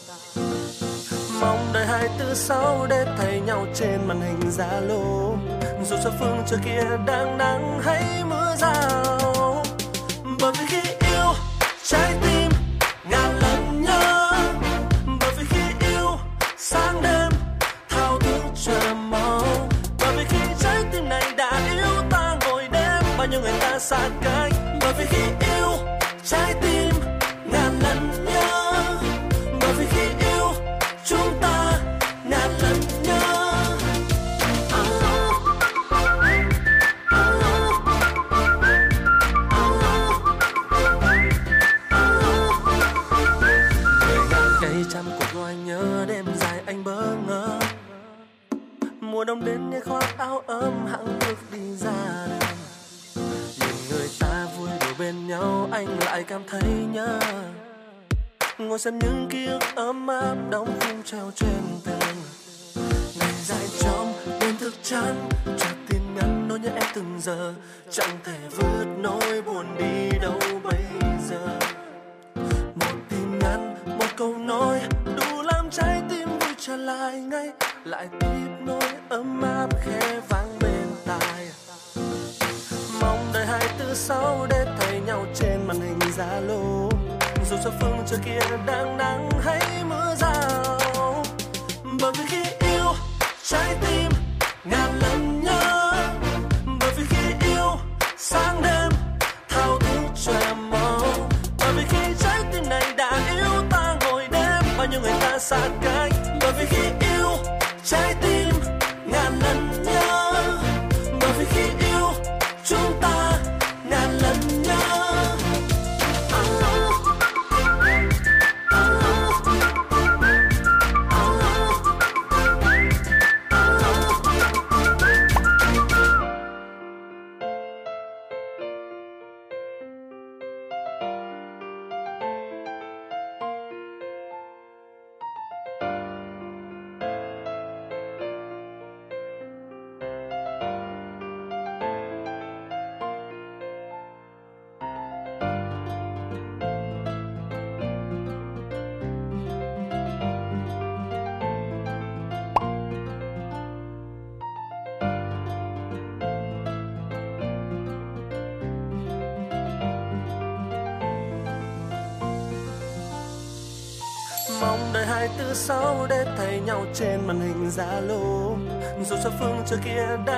Mong đợi hai tư sau để thấy nhau trên màn hình zalo. Dù cho phương trời kia đang nắng hay mưa rào. Bởi vì khi xa cách bởi vì khi yêu trái tim ngàn lần nhớ. Bởi vì khi yêu chúng ta ngàn lần nhớ. Người à, cây trăm cuộc gọi nhớ đêm dài anh bơ ngơ mùa đông đến để khoác áo ấm hạng bước đi ra bên nhau, anh lại cảm thấy nhớ. Ngồi xem những ký ức ấm áp đóng khung treo trên tường. Ngày dài trong đêm thức trắng cho tin nhắn nỗi nhớ em từng giờ. Chẳng thể vượt nỗi buồn đi đâu bây giờ. Một tin nhắn, một câu nói, đủ làm trái tim vui trở lại ngay. Lại tiếp nỗi ấm áp khẽ dù phương trời kia đang nắng zalo. Dù cho phương trời kia đã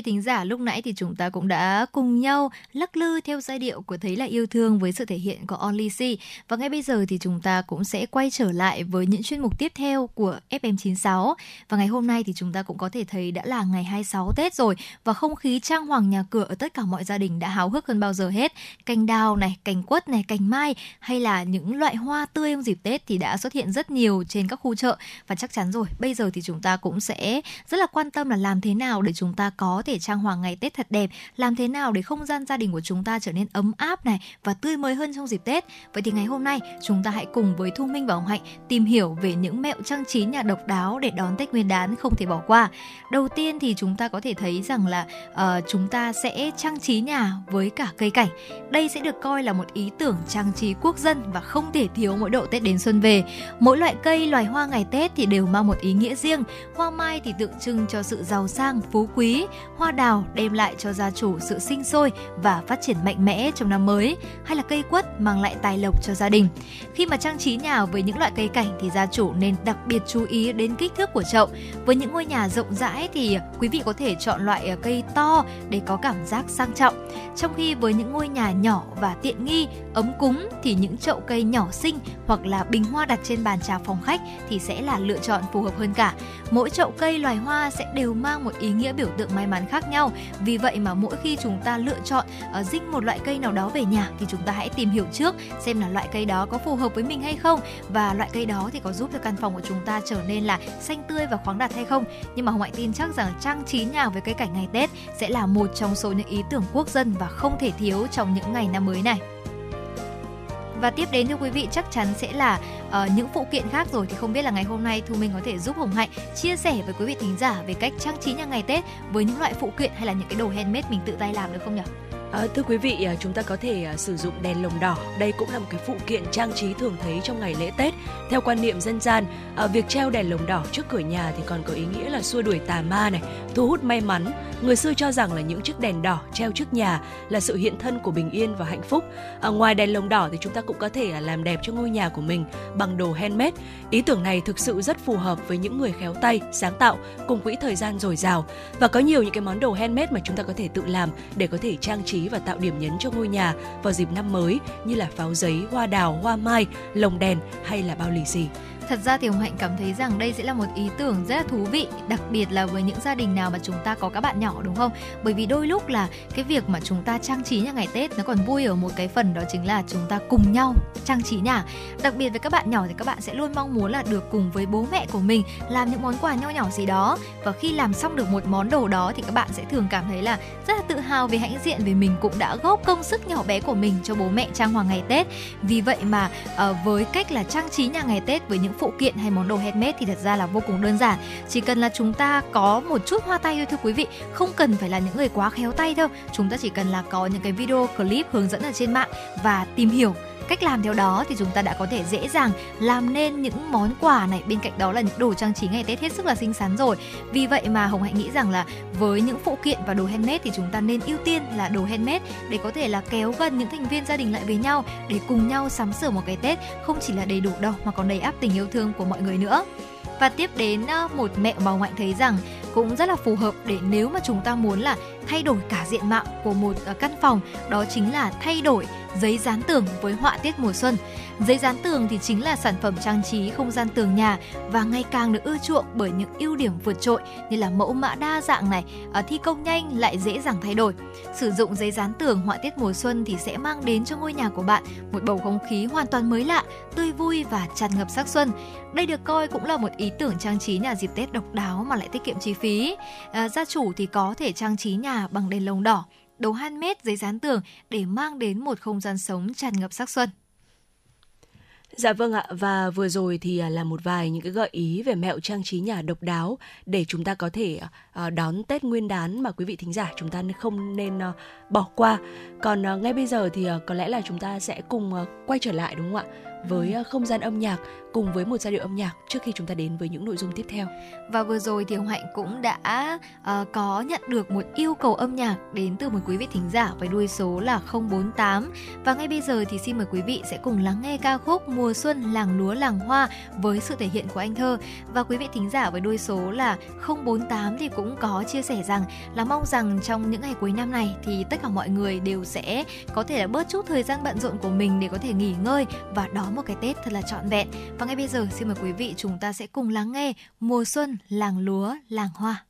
Vị thính giả, lúc nãy thì chúng ta cũng đã cùng nhau lắc lư theo giai điệu của Thấy là yêu thương với sự thể hiện của Only C. Và ngay bây giờ thì chúng ta cũng sẽ quay trở lại với những chuyên mục tiếp theo của FM96. Và ngày hôm nay thì chúng ta cũng có thể thấy đã là ngày 26 Tết rồi và không khí trang hoàng nhà cửa ở tất cả mọi gia đình đã háo hức hơn bao giờ hết. Cành đào này, cành quất này, cành mai hay là những loại hoa tươi trong dịp Tết thì đã xuất hiện rất nhiều trên các khu chợ và chắc chắn rồi, bây giờ thì chúng ta cũng sẽ rất là quan tâm là làm thế nào để chúng ta có thể trang hoàng ngày Tết thật đẹp, làm thế nào để không gian gia đình của chúng ta trở nên ấm áp này và tươi mới hơn trong dịp Tết. Vậy thì ngày hôm nay chúng ta hãy cùng với Thu Minh và Hồng Hạnh tìm hiểu về những mẹo trang trí nhà độc đáo để đón Tết Nguyên đán không thể bỏ qua. Đầu tiên thì chúng ta có thể thấy rằng là uh, chúng ta sẽ trang trí nhà với cả cây cảnh. Đây sẽ được coi là một ý tưởng trang trí quốc dân và không thể thiếu mỗi độ Tết đến xuân về. Mỗi loại cây, loài hoa ngày Tết thì đều mang một ý nghĩa riêng. Hoa mai thì tượng trưng cho sự giàu sang, phú quý, hoa đào đem lại cho gia chủ sự sinh sôi và phát triển mạnh mẽ trong năm mới, hay là cây quất mang lại tài lộc cho gia đình. Khi mà trang trí nhà với những loại cây cảnh thì gia chủ nên đặc biệt chú ý đến kích thước của chậu. Với những ngôi nhà rộng rãi thì quý vị có thể chọn loại ờ, cây to để có cảm giác sang trọng. Trong khi với những ngôi nhà nhỏ và tiện nghi, ấm cúng thì những chậu cây nhỏ xinh hoặc là bình hoa đặt trên bàn trà phòng khách thì sẽ là lựa chọn phù hợp hơn cả. Mỗi chậu cây loài hoa sẽ đều mang một ý nghĩa biểu tượng may mắn khác nhau. Vì vậy mà mỗi khi chúng ta lựa chọn uh, dinh một loại cây nào đó về nhà thì chúng ta hãy tìm hiểu trước xem là loại cây đó có phù hợp với mình hay không và loại cây đó thì có giúp cho căn phòng của chúng ta trở nên là xanh tươi và khoáng đạt hay không. Nhưng mà Hồng Hạnh tin chắc rằng trang trí nhà với cây cảnh ngày Tết sẽ là một trong số những ý tưởng quốc dân và không thể thiếu trong những ngày năm mới này. Và tiếp đến thưa quý vị chắc chắn sẽ là uh, những phụ kiện khác rồi thì không biết là ngày hôm nay Thu Minh có thể giúp Hồng Hạnh chia sẻ với quý vị thính giả về cách trang trí nhà ngày Tết với những loại phụ kiện hay là những cái đồ handmade mình tự tay làm được không nhỉ? À, thưa quý vị, à, chúng ta có thể à, sử dụng đèn lồng đỏ. Đây cũng là một cái phụ kiện trang trí thường thấy trong ngày lễ Tết. Theo quan niệm dân gian, à, việc treo đèn lồng đỏ trước cửa nhà thì còn có ý nghĩa là xua đuổi tà ma này, thu hút may mắn. Người xưa cho rằng là những chiếc đèn đỏ treo trước nhà là sự hiện thân của bình yên và hạnh phúc. À, ngoài đèn lồng đỏ thì chúng ta cũng có thể à, làm đẹp cho ngôi nhà của mình bằng đồ handmade. Ý tưởng này thực sự rất phù hợp với những người khéo tay, sáng tạo cùng quỹ thời gian dồi dào và có nhiều những cái món đồ handmade mà chúng ta có thể tự làm để có thể trang trí và tạo điểm nhấn cho ngôi nhà vào dịp năm mới như là pháo giấy, hoa đào, hoa mai, lồng đèn hay là bao lì xì. Thật ra thì Hồng Hạnh cảm thấy rằng đây sẽ là một ý tưởng rất là thú vị, đặc biệt là với những gia đình nào mà chúng ta có các bạn nhỏ đúng không? Bởi vì đôi lúc là cái việc mà chúng ta trang trí nhà ngày Tết nó còn vui ở một cái phần đó chính là chúng ta cùng nhau trang trí nhà. Đặc biệt với các bạn nhỏ thì các bạn sẽ luôn mong muốn là được cùng với bố mẹ của mình làm những món quà nho nhỏ gì đó và khi làm xong được một món đồ đó thì các bạn sẽ thường cảm thấy là rất là tự hào về hãnh diện vì mình cũng đã góp công sức nhỏ bé của mình cho bố mẹ trang hoàng ngày Tết. Vì vậy mà uh, với cách là trang trí nhà ngày Tết với những phụ kiện hay món đồ handmade thì thật ra là vô cùng đơn giản. Chỉ cần là chúng ta có một chút hoa tay thôi thưa quý vị. Không cần phải là những người quá khéo tay đâu. Chúng ta chỉ cần là có những cái video clip hướng dẫn ở trên mạng và tìm hiểu cách làm theo đó thì chúng ta đã có thể dễ dàng làm nên những món quà này. Bên cạnh đó là những đồ trang trí ngày Tết hết sức là xinh xắn rồi. Vì vậy mà Hồng Hạnh nghĩ rằng là với những phụ kiện và đồ handmade thì chúng ta nên ưu tiên là đồ handmade để có thể là kéo gần những thành viên gia đình lại với nhau, để cùng nhau sắm sửa một cái Tết không chỉ là đầy đủ đâu mà còn đầy áp tình yêu thương của mọi người nữa. Và tiếp đến ờ, một mẹo mà Hồng Hạnh thấy rằng cũng rất là phù hợp để nếu mà chúng ta muốn là thay đổi cả diện mạo của một à, căn phòng, đó chính là thay đổi giấy dán tường với họa tiết mùa xuân. Giấy dán tường thì chính là sản phẩm trang trí không gian tường nhà và ngày càng được ưa chuộng bởi những ưu điểm vượt trội như là mẫu mã đa dạng này, à, thi công nhanh lại dễ dàng thay đổi. Sử dụng giấy dán tường họa tiết mùa xuân thì sẽ mang đến cho ngôi nhà của bạn một bầu không khí hoàn toàn mới lạ, tươi vui và tràn ngập sắc xuân. Đây được coi cũng là một ý tưởng trang trí nhà dịp Tết độc đáo mà lại tiết kiệm chi phí. À, gia chủ thì có thể trang trí nhà bằng đèn lồng đỏ, đồ handmade giấy dán tường để mang đến một không gian sống tràn ngập sắc xuân. Dạ vâng ạ, và vừa rồi thì à, là một vài những cái gợi ý về mẹo trang trí nhà độc đáo để chúng ta có thể à, đón Tết Nguyên đán mà quý vị thính giả chúng ta không nên à, bỏ qua. Còn ngay bây giờ thì có lẽ là chúng ta sẽ cùng quay trở lại đúng không ạ? Với ờ, không gian âm nhạc cùng với một giai điệu âm nhạc trước khi chúng ta đến với những nội dung tiếp theo. Và vừa rồi thì Hồng Hạnh cũng đã uh, có nhận được một yêu cầu âm nhạc đến từ một quý vị thính giả với đuôi số là 048 và ngay bây giờ thì xin mời quý vị sẽ cùng lắng nghe ca khúc Mùa xuân làng lúa làng hoa với sự thể hiện của anh Thơ và quý vị thính giả với đuôi số là 048 thì cũng có chia sẻ rằng là mong rằng trong những ngày cuối năm này thì tất cả mọi người đều sẽ có thể là bớt chút thời gian bận rộn của mình để có thể nghỉ ngơi và một cái Tết thật là trọn vẹn và ngay bây giờ, xin mời quý vị chúng ta sẽ cùng lắng nghe Mùa xuân làng lúa, làng hoa.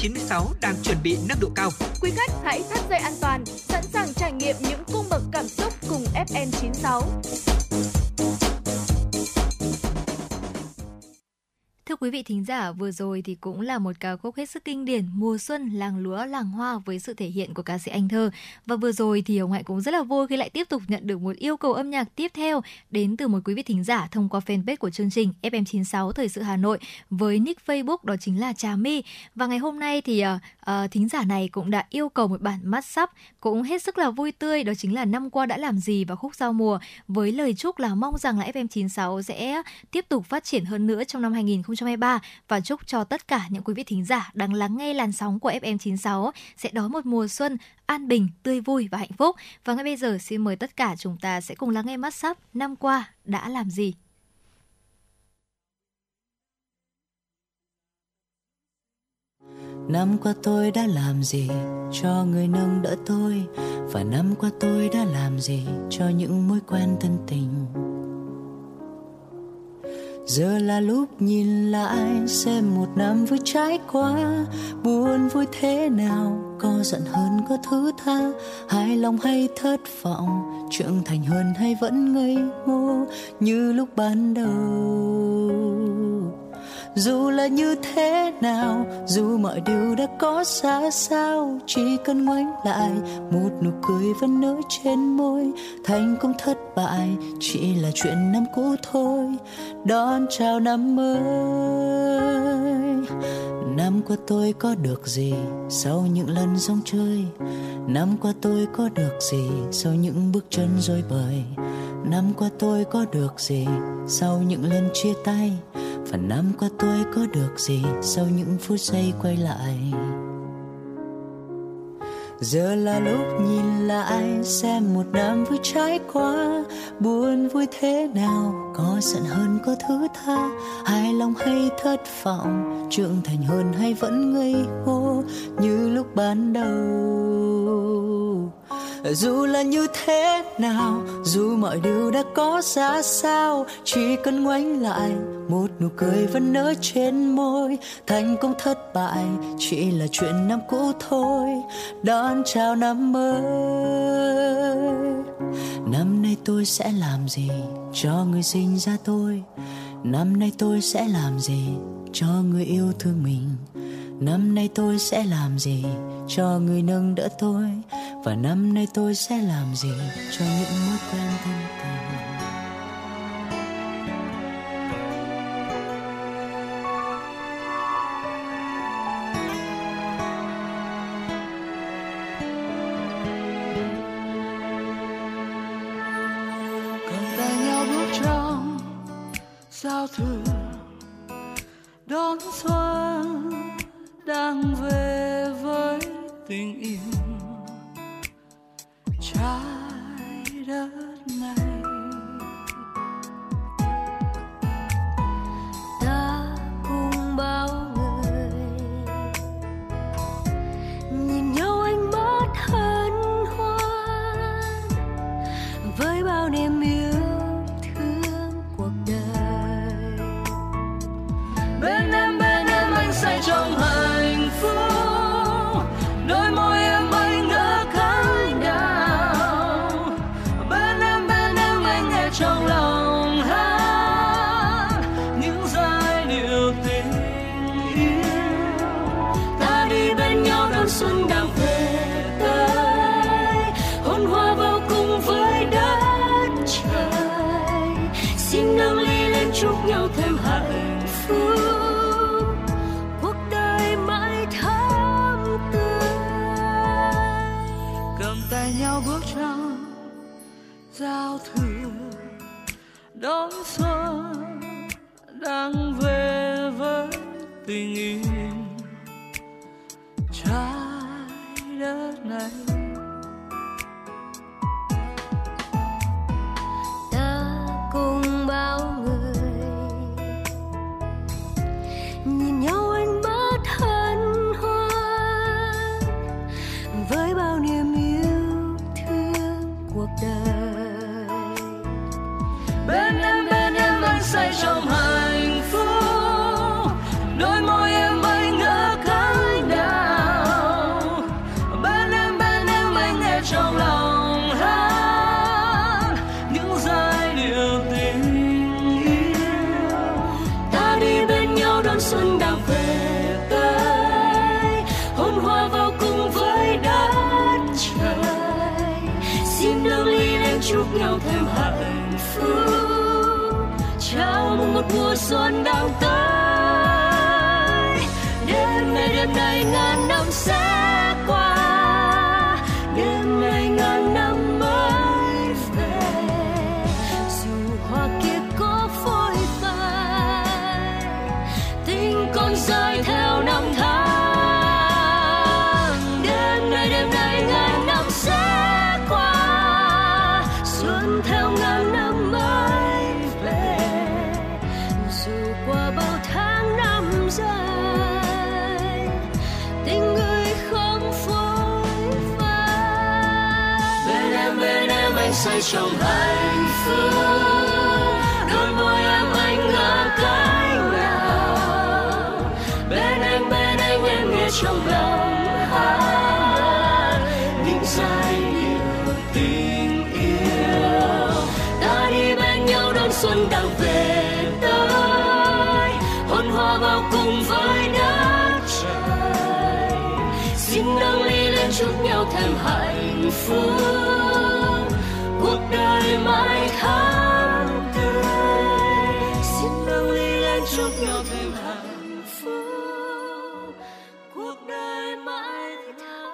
96 thính giả, vừa rồi thì cũng là một ca khúc hết sức kinh điển Mùa xuân làng lúa làng hoa với sự thể hiện của ca sĩ Anh Thơ. Và vừa rồi thì Hồng Hạnh cũng rất là vui khi lại tiếp tục nhận được một yêu cầu âm nhạc tiếp theo đến từ một quý vị thính giả thông qua fanpage của chương trình FM96 Thời sự Hà Nội với nick Facebook đó chính là Trà My. Và ngày hôm nay thì uh, uh, thính giả này cũng đã yêu cầu một bản mắt sắp cũng hết sức là vui tươi đó chính là năm qua đã làm gì và khúc giao mùa với lời chúc là mong rằng là FM96 sẽ tiếp tục phát triển hơn nữa trong năm 2023 và chúc cho tất cả những quý vị thính giả đang lắng nghe làn sóng của FM96 sẽ đón một mùa xuân an bình, tươi vui và hạnh phúc. Và ngay bây giờ xin mời tất cả chúng ta sẽ cùng lắng nghe mắt sắp năm qua đã làm gì. Năm qua tôi đã làm gì cho người nâng đỡ tôi Và năm qua tôi đã làm gì cho những mối quen thân tình Giờ là lúc nhìn lại xem một năm vừa trải qua. Buồn vui thế nào, có giận hơn có thứ tha. Hài lòng hay thất vọng, trưởng thành hơn hay vẫn ngây ngô Như lúc ban đầu dù là như thế nào, dù mọi điều đã có xa sao chỉ cần ngoảnh lại, một nụ cười vẫn nở trên môi. Thành công thất bại chỉ là chuyện năm cũ thôi. Đón chào năm mới. Năm qua tôi có được gì sau những lần rong chơi? Năm qua tôi có được gì sau những bước chân rối bời? Năm qua tôi có được gì sau những lần chia tay? Và năm qua tôi có được gì sau những phút giây quay lại? Giờ là lúc nhìn lại xem một năm vừa trải qua, buồn vui thế nào, có giận hơn có thứ tha. Hài lòng hay thất vọng, trưởng thành hơn hay vẫn ngây ngô, như lúc ban đầu dù là như thế nào, dù mọi điều đã có ra sao, chỉ cần ngoảnh lại, một nụ cười vẫn nở trên môi. Thành công thất bại chỉ là chuyện năm cũ thôi. Đón chào năm mới, năm nay tôi sẽ làm gì cho người sinh ra tôi? Năm nay tôi sẽ làm gì cho người yêu thương mình? Năm nay tôi sẽ làm gì cho người nâng đỡ tôi? Và năm nay tôi sẽ làm gì cho những mối quen thân tình? Ngàn chúc nhau thêm hạnh phúc cuộc đời mãi thắm tươi xin nâng ly lên chúc nhau thêm hạnh phúc cuộc đời mãi thắm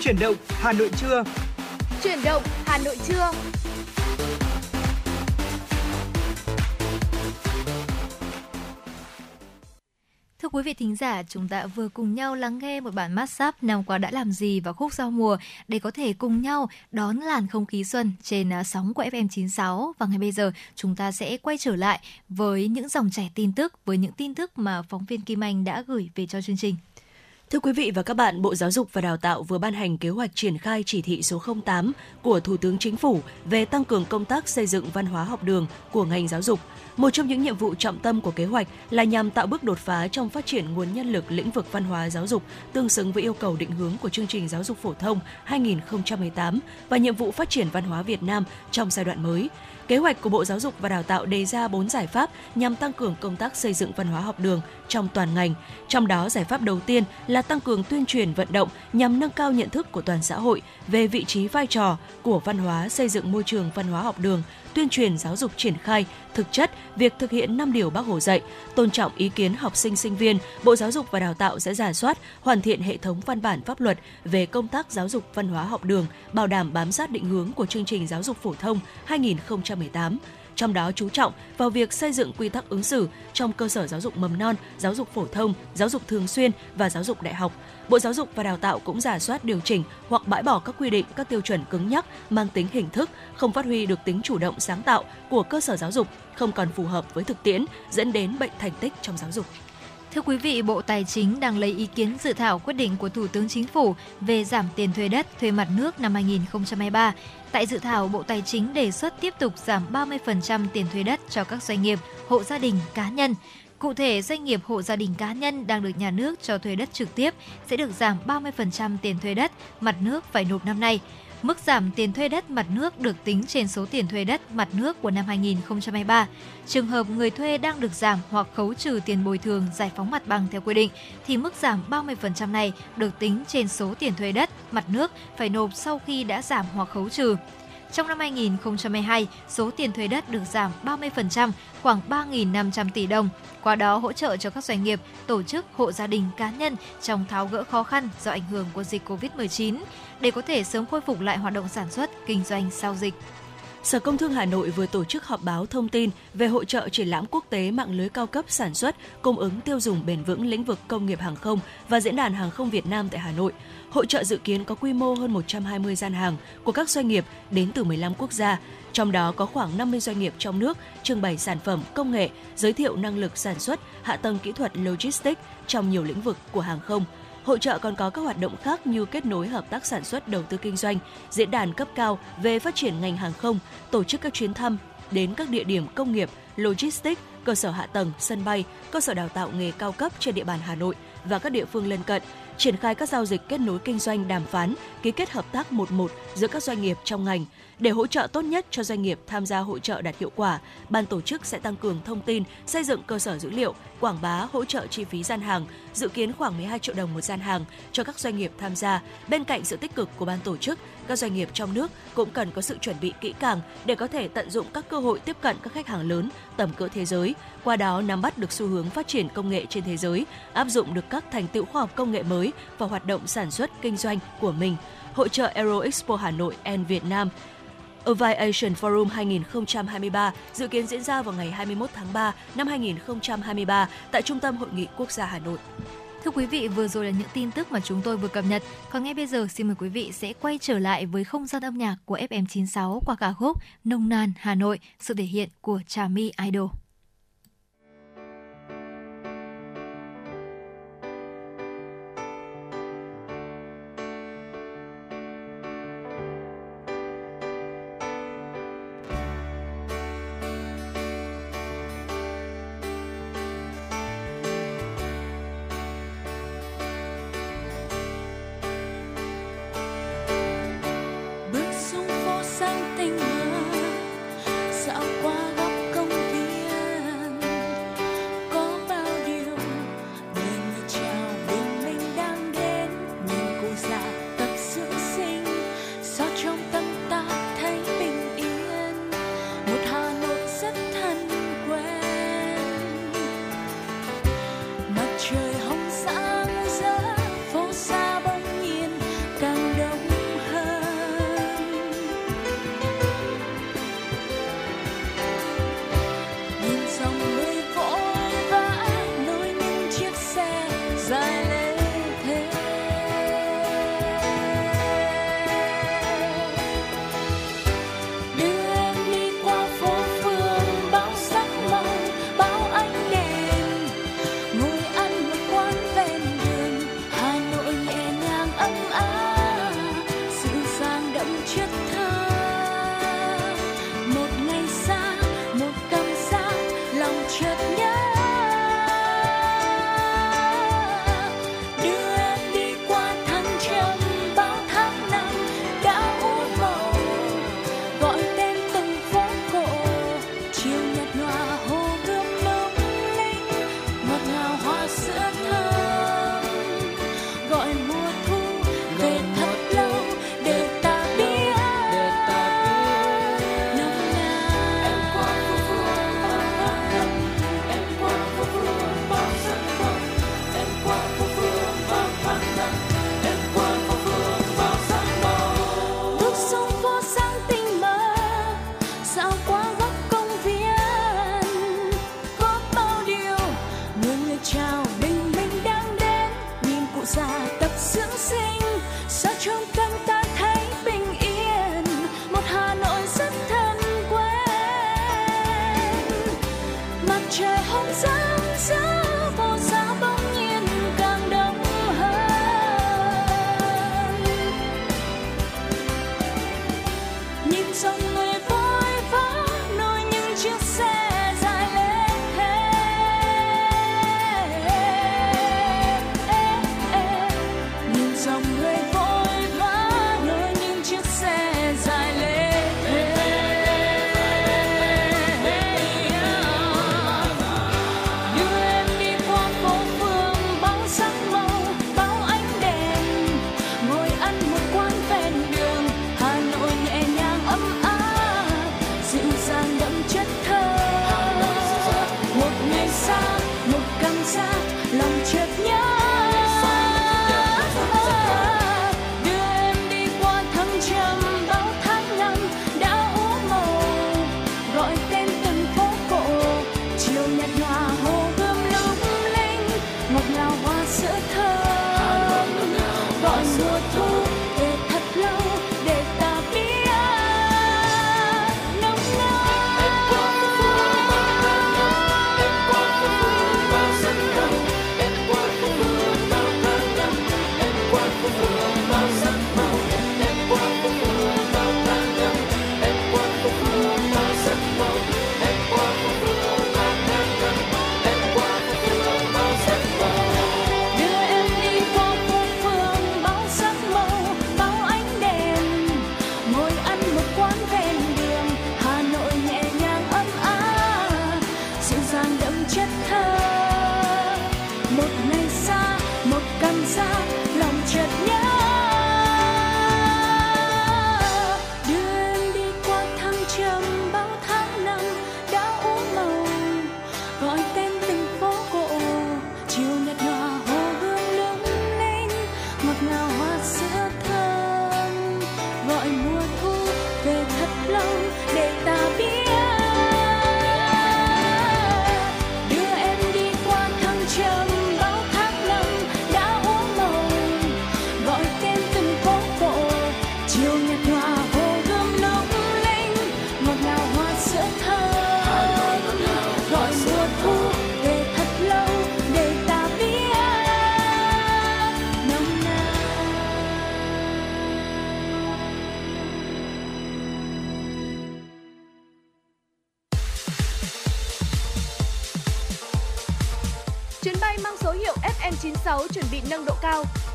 Chuyển động Hà Nội trưa. Chuyển động Hà Nội trưa. Quý vị thính giả, chúng ta vừa cùng nhau lắng nghe một bản massage năm qua đã làm gì và khúc giao mùa để có thể cùng nhau đón làn không khí xuân trên à, sóng của FM96 và ngay bây giờ chúng ta sẽ quay trở lại với những dòng chảy tin tức với những tin tức mà phóng viên Kim Anh đã gửi về cho chương trình. Thưa quý vị và các bạn, Bộ Giáo dục và Đào tạo vừa ban hành kế hoạch triển khai chỉ thị số 08 của Thủ tướng Chính phủ về tăng cường công tác xây dựng văn hóa học đường của ngành giáo dục. Một trong những nhiệm vụ trọng tâm của kế hoạch là nhằm tạo bước đột phá trong phát triển nguồn nhân lực lĩnh vực văn hóa giáo dục tương xứng với yêu cầu định hướng của chương trình giáo dục phổ thông 2018 và nhiệm vụ phát triển văn hóa Việt Nam trong giai đoạn mới. Kế hoạch của Bộ Giáo dục và Đào tạo đề ra 4 giải pháp nhằm tăng cường công tác xây dựng văn hóa học đường trong toàn ngành. Trong đó, giải pháp đầu tiên là tăng cường tuyên truyền vận động nhằm nâng cao nhận thức của toàn xã hội về vị trí vai trò của văn hóa xây dựng môi trường văn hóa học đường, tuyên truyền giáo dục triển khai thực chất việc thực hiện 5 điều Bác Hồ dạy, tôn trọng ý kiến học sinh sinh viên, Bộ Giáo dục và Đào tạo sẽ giả soát, hoàn thiện hệ thống văn bản pháp luật về công tác giáo dục văn hóa học đường, bảo đảm bám sát định hướng của chương trình giáo dục phổ thông 2018 trong đó chú trọng vào việc xây dựng quy tắc ứng xử trong cơ sở giáo dục mầm non, giáo dục phổ thông, giáo dục thường xuyên và giáo dục đại học. Bộ Giáo dục và Đào tạo cũng giả soát điều chỉnh hoặc bãi bỏ các quy định, các tiêu chuẩn cứng nhắc mang tính hình thức, không phát huy được tính chủ động sáng tạo của cơ sở giáo dục, không còn phù hợp với thực tiễn, dẫn đến bệnh thành tích trong giáo dục. Thưa quý vị, Bộ Tài chính đang lấy ý kiến dự thảo quyết định của Thủ tướng Chính phủ về giảm tiền thuê đất, thuê mặt nước năm 2023. Tại dự thảo, Bộ Tài chính đề xuất tiếp tục giảm 30% tiền thuê đất cho các doanh nghiệp, hộ gia đình, cá nhân. Cụ thể, doanh nghiệp hộ gia đình cá nhân đang được nhà nước cho thuê đất trực tiếp sẽ được giảm 30% tiền thuê đất, mặt nước phải nộp năm nay. Mức giảm tiền thuê đất mặt nước được tính trên số tiền thuê đất mặt nước của năm 2023. Trường hợp người thuê đang được giảm hoặc khấu trừ tiền bồi thường giải phóng mặt bằng theo quy định, thì mức giảm 30% này được tính trên số tiền thuê đất mặt nước phải nộp sau khi đã giảm hoặc khấu trừ. Trong năm 2022, số tiền thuê đất được giảm 30%, khoảng 3.500 tỷ đồng. Qua đó hỗ trợ cho các doanh nghiệp, tổ chức, hộ gia đình, cá nhân trong tháo gỡ khó khăn do ảnh hưởng của dịch Covid-19 để có thể sớm khôi phục lại hoạt động sản xuất, kinh doanh sau dịch. Sở Công Thương Hà Nội vừa tổ chức họp báo thông tin về hội trợ triển lãm quốc tế mạng lưới cao cấp sản xuất, cung ứng tiêu dùng bền vững lĩnh vực công nghiệp hàng không và diễn đàn hàng không Việt Nam tại Hà Nội. Hội trợ dự kiến có quy mô hơn 120 gian hàng của các doanh nghiệp đến từ 15 quốc gia, trong đó có khoảng 50 doanh nghiệp trong nước trưng bày sản phẩm, công nghệ, giới thiệu năng lực sản xuất, hạ tầng kỹ thuật logistics trong nhiều lĩnh vực của hàng không. Hội trợ còn có các hoạt động khác như kết nối hợp tác sản xuất đầu tư kinh doanh, diễn đàn cấp cao về phát triển ngành hàng không, tổ chức các chuyến thăm đến các địa điểm công nghiệp, logistics, cơ sở hạ tầng, sân bay, cơ sở đào tạo nghề cao cấp trên địa bàn Hà Nội và các địa phương lân cận, triển khai các giao dịch kết nối kinh doanh đàm phán, ký kết hợp tác một một giữa các doanh nghiệp trong ngành. Để hỗ trợ tốt nhất cho doanh nghiệp tham gia hội trợ đạt hiệu quả, ban tổ chức sẽ tăng cường thông tin, xây dựng cơ sở dữ liệu, quảng bá, hỗ trợ chi phí gian hàng, dự kiến khoảng 12 triệu đồng một gian hàng cho các doanh nghiệp tham gia. Bên cạnh sự tích cực của ban tổ chức, các doanh nghiệp trong nước cũng cần có sự chuẩn bị kỹ càng để có thể tận dụng các cơ hội tiếp cận các khách hàng lớn tầm cỡ thế giới, qua đó nắm bắt được xu hướng phát triển công nghệ trên thế giới, áp dụng được các thành tựu khoa học công nghệ mới vào hoạt động sản xuất kinh doanh của mình. Hội trợ Aero Expo Hà Nội and Việt Nam Aviation Forum 2023 dự kiến diễn ra vào ngày 21 tháng 3 năm 2023 tại Trung tâm Hội nghị Quốc gia Hà Nội. Thưa quý vị, vừa rồi là những tin tức mà chúng tôi vừa cập nhật. Còn ngay bây giờ, xin mời quý vị sẽ quay trở lại với không gian âm nhạc của FM96 qua ca khúc Nông Nàn Hà Nội, sự thể hiện của Trà My Idol.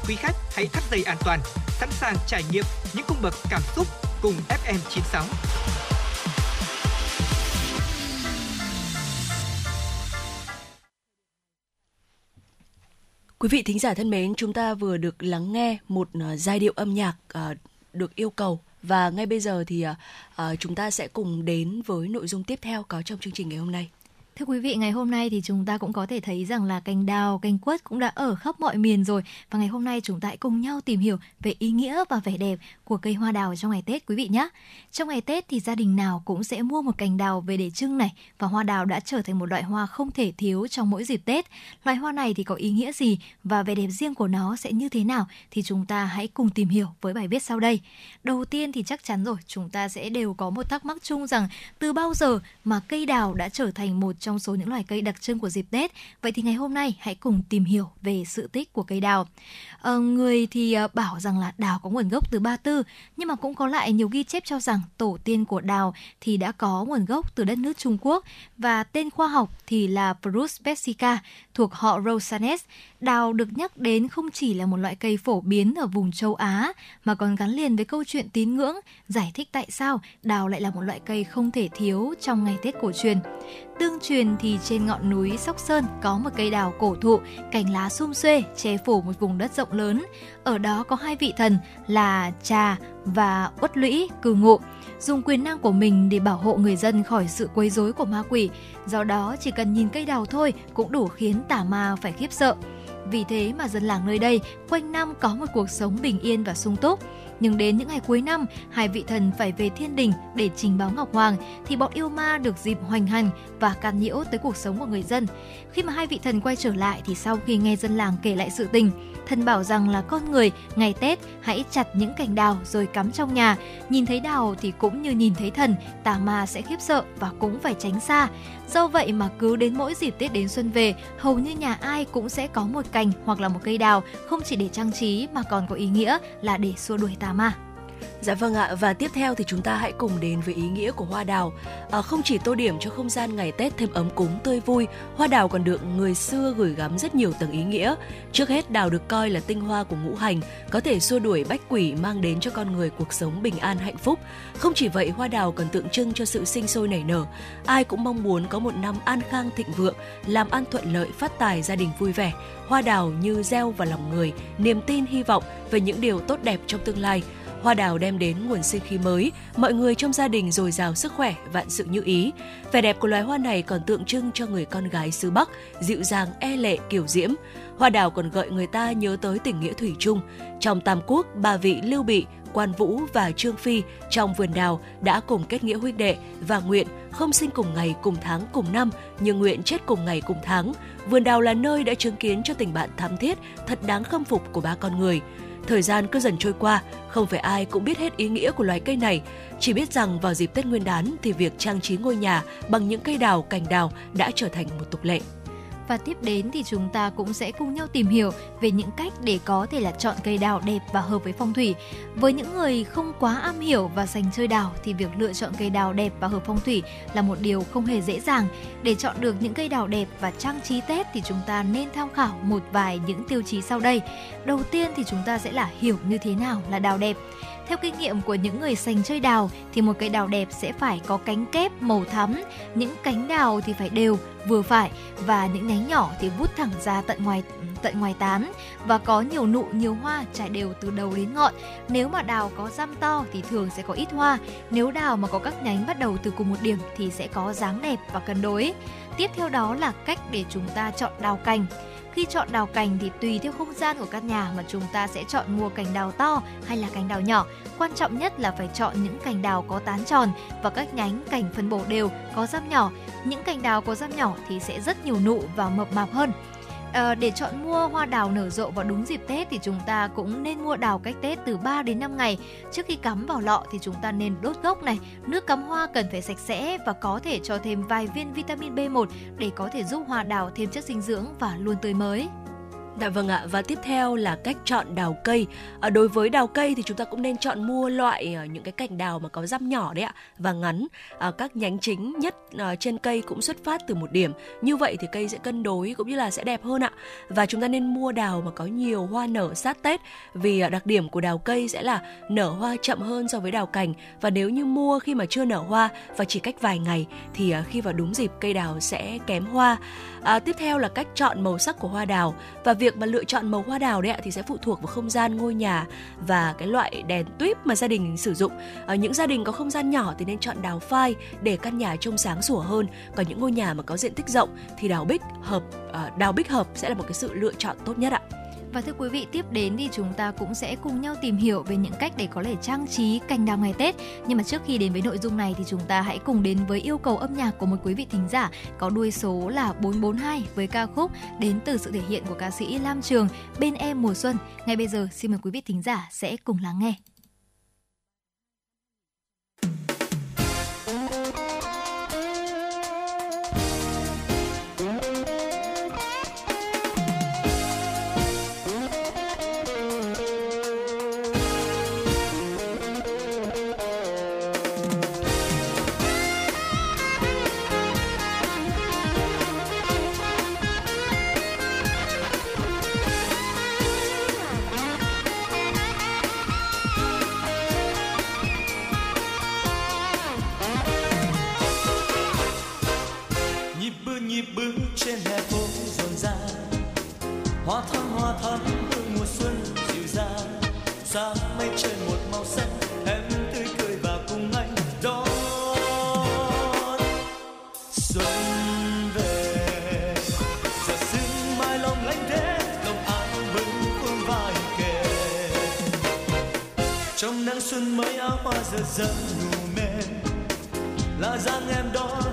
Quý khách hãy thắt dây an toàn, sẵn sàng trải nghiệm những cung bậc cảm xúc cùng FM96. Quý vị thính giả thân mến, chúng ta vừa được lắng nghe một à, giai điệu âm nhạc à, được yêu cầu và ngay bây giờ thì à, chúng ta sẽ cùng đến với nội dung tiếp theo có trong chương trình ngày hôm nay. Thưa quý vị, ngày hôm nay thì chúng ta cũng có thể thấy rằng là cành đào, cành quất cũng đã ở khắp mọi miền rồi. Và ngày hôm nay chúng ta hãy cùng nhau tìm hiểu về ý nghĩa và vẻ đẹp của cây hoa đào trong ngày Tết quý vị nhé. Trong ngày Tết thì gia đình nào cũng sẽ mua một cành đào về để trưng này và hoa đào đã trở thành một loại hoa không thể thiếu trong mỗi dịp Tết. Loài hoa này thì có ý nghĩa gì và vẻ đẹp riêng của nó sẽ như thế nào thì chúng ta hãy cùng tìm hiểu với bài viết sau đây. Đầu tiên thì chắc chắn rồi, chúng ta sẽ đều có một thắc mắc chung rằng từ bao giờ mà cây đào đã trở thành một trong số những loài cây đặc trưng của dịp Tết. Vậy thì ngày hôm nay hãy cùng tìm hiểu về sự tích của cây đào. À, người thì ờ, bảo rằng là đào có nguồn gốc từ Ba Tư, nhưng mà cũng có lại nhiều ghi chép cho rằng tổ tiên của đào thì đã có nguồn gốc từ đất nước Trung Quốc và tên khoa học thì là Prus Persica thuộc họ Rosanes. Đào được nhắc đến không chỉ là một loại cây phổ biến ở vùng châu Á mà còn gắn liền với câu chuyện tín ngưỡng, giải thích tại sao đào lại là một loại cây không thể thiếu trong ngày Tết cổ truyền. Tương truyền thì trên ngọn núi Sóc Sơn có một cây đào cổ thụ, cành lá sum xuê, che phủ một vùng đất rộng lớn. Ở đó có hai vị thần là Trà và Uất Lũy cư ngụ, dùng quyền năng của mình để bảo hộ người dân khỏi sự quấy rối của ma quỷ. Do đó chỉ cần nhìn cây đào thôi cũng đủ khiến tà ma phải khiếp sợ. Vì thế mà dân làng nơi đây quanh năm có một cuộc sống bình yên và sung túc. Nhưng đến những ngày cuối năm, hai vị thần phải về thiên đình để trình báo Ngọc Hoàng thì bọn yêu ma được dịp hoành hành và can nhiễu tới cuộc sống của người dân. Khi mà hai vị thần quay trở lại thì sau khi nghe dân làng kể lại sự tình, thần bảo rằng là con người ngày Tết hãy chặt những cành đào rồi cắm trong nhà. Nhìn thấy đào thì cũng như nhìn thấy thần, tà ma sẽ khiếp sợ và cũng phải tránh xa. Do vậy mà cứ đến mỗi dịp Tết đến xuân về, hầu như nhà ai cũng sẽ có một cành hoặc là một cây đào không chỉ để trang trí mà còn có ý nghĩa là để xua đuổi tà ma. Dạ vâng ạ và tiếp theo thì chúng ta hãy cùng đến với ý nghĩa của hoa đào. À, không chỉ tô điểm cho không gian ngày Tết thêm ấm cúng tươi vui, hoa đào còn được người xưa gửi gắm rất nhiều tầng ý nghĩa. Trước hết đào được coi là tinh hoa của ngũ hành, có thể xua đuổi bách quỷ mang đến cho con người cuộc sống bình an hạnh phúc. Không chỉ vậy, hoa đào còn tượng trưng cho sự sinh sôi nảy nở. Ai cũng mong muốn có một năm an khang thịnh vượng, làm ăn thuận lợi, phát tài, gia đình vui vẻ. Hoa đào như gieo vào lòng người, niềm tin hy vọng về những điều tốt đẹp trong tương lai Hoa đào đem đến nguồn sinh khí mới, mọi người trong gia đình dồi dào sức khỏe, vạn sự như ý. Vẻ đẹp của loài hoa này còn tượng trưng cho người con gái xứ Bắc, dịu dàng, e lệ, kiểu diễm. Hoa đào còn gợi người ta nhớ tới tình nghĩa thủy chung. Trong Tam Quốc, ba vị Lưu Bị, Quan Vũ và Trương Phi trong vườn đào đã cùng kết nghĩa huynh đệ và nguyện không sinh cùng ngày cùng tháng cùng năm nhưng nguyện chết cùng ngày cùng tháng. Vườn đào là nơi đã chứng kiến cho tình bạn thắm thiết, thật đáng khâm phục của ba con người. Thời gian cứ dần trôi qua, không phải ai cũng biết hết ý nghĩa của loài cây này. Chỉ biết rằng vào dịp Tết Nguyên đán thì việc trang trí ngôi nhà bằng những cây đào, cành đào đã trở thành một tục lệ. Và tiếp đến thì chúng ta cũng sẽ cùng nhau tìm hiểu về những cách để có thể là chọn cây đào đẹp và hợp với phong thủy. Với những người không quá am hiểu và dành chơi đào thì việc lựa chọn cây đào đẹp và hợp phong thủy là một điều không hề dễ dàng. Để chọn được những cây đào đẹp và trang trí Tết thì chúng ta nên tham khảo một vài những tiêu chí sau đây. Đầu tiên thì chúng ta sẽ là hiểu như thế nào là đào đẹp. Theo kinh nghiệm của những người sành chơi đào thì một cây đào đẹp sẽ phải có cánh kép màu thắm, những cánh đào thì phải đều, vừa phải và những nhánh nhỏ thì vút thẳng ra tận ngoài tận ngoài tán và có nhiều nụ nhiều hoa trải đều từ đầu đến ngọn. Nếu mà đào có răm to thì thường sẽ có ít hoa. Nếu đào mà có các nhánh bắt đầu từ cùng một điểm thì sẽ có dáng đẹp và cân đối. Tiếp theo đó là cách để chúng ta chọn đào cành. Khi chọn đào cành thì tùy theo không gian của căn nhà mà chúng ta sẽ chọn mua cành đào to hay là cành đào nhỏ. Quan trọng nhất là phải chọn những cành đào có tán tròn và các nhánh cành phân bổ đều, có răm nhỏ. Những cành đào có răm nhỏ thì sẽ rất nhiều nụ và mập mạp hơn. À, để chọn mua hoa đào nở rộ vào đúng dịp Tết thì chúng ta cũng nên mua đào cách Tết từ 3 đến 5 ngày. Trước khi cắm vào lọ thì chúng ta nên đốt gốc này. Nước cắm hoa cần phải sạch sẽ và có thể cho thêm vài viên vitamin B1 để có thể giúp hoa đào thêm chất dinh dưỡng và luôn tươi mới. Dạ vâng ạ và tiếp theo là cách chọn đào cây. À, đối với đào cây thì chúng ta cũng nên chọn mua loại ờ, những cái cành đào mà có răm nhỏ đấy ạ và ngắn. À, các nhánh chính nhất à, trên cây cũng xuất phát từ một điểm. Như vậy thì cây sẽ cân đối cũng như là sẽ đẹp hơn ạ. Và chúng ta nên mua đào mà có nhiều hoa nở sát Tết vì à, đặc điểm của đào cây sẽ là nở hoa chậm hơn so với đào cành và nếu như mua khi mà chưa nở hoa và chỉ cách vài ngày thì à, khi vào đúng dịp cây đào sẽ kém hoa. À, tiếp theo là cách chọn màu sắc của hoa đào và việc việc mà lựa chọn màu hoa đào đấy ạ thì sẽ phụ thuộc vào không gian ngôi nhà và cái loại đèn tuyếp mà gia đình sử dụng. À, những gia đình có không gian nhỏ thì nên chọn đào phai để căn nhà trông sáng sủa hơn. Còn những ngôi nhà mà có diện tích rộng thì đào bích hợp à, đào bích hợp sẽ là một cái sự lựa chọn tốt nhất ạ. Và thưa quý vị, tiếp đến thì chúng ta cũng sẽ cùng nhau tìm hiểu về những cách để có thể trang trí cành đào ngày Tết. Nhưng mà trước khi đến với nội dung này thì chúng ta hãy cùng đến với yêu cầu âm nhạc của một quý vị thính giả có đuôi số là 442 với ca khúc đến từ sự thể hiện của ca sĩ Lam Trường Bên em mùa xuân. Ngay bây giờ xin mời quý vị thính giả sẽ cùng lắng nghe. Xuân mới áo hoa rực rỡ nụ mềm là dáng em đó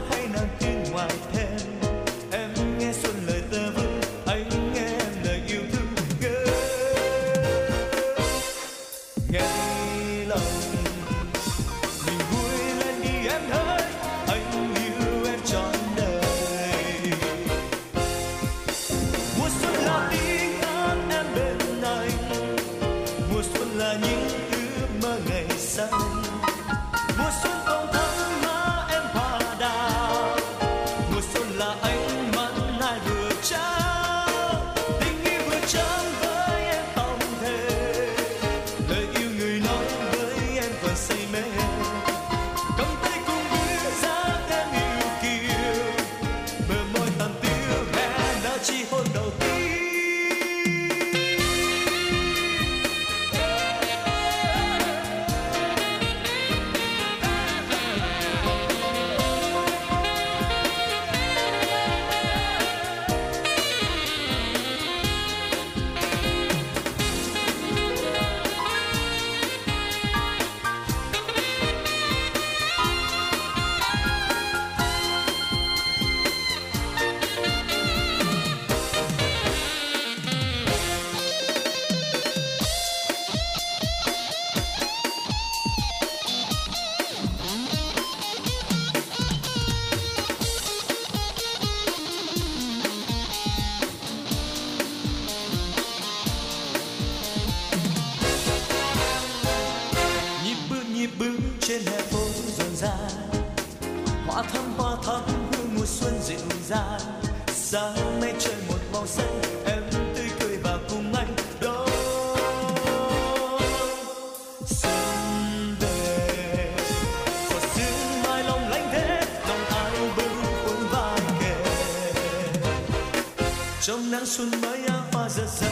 áo hoa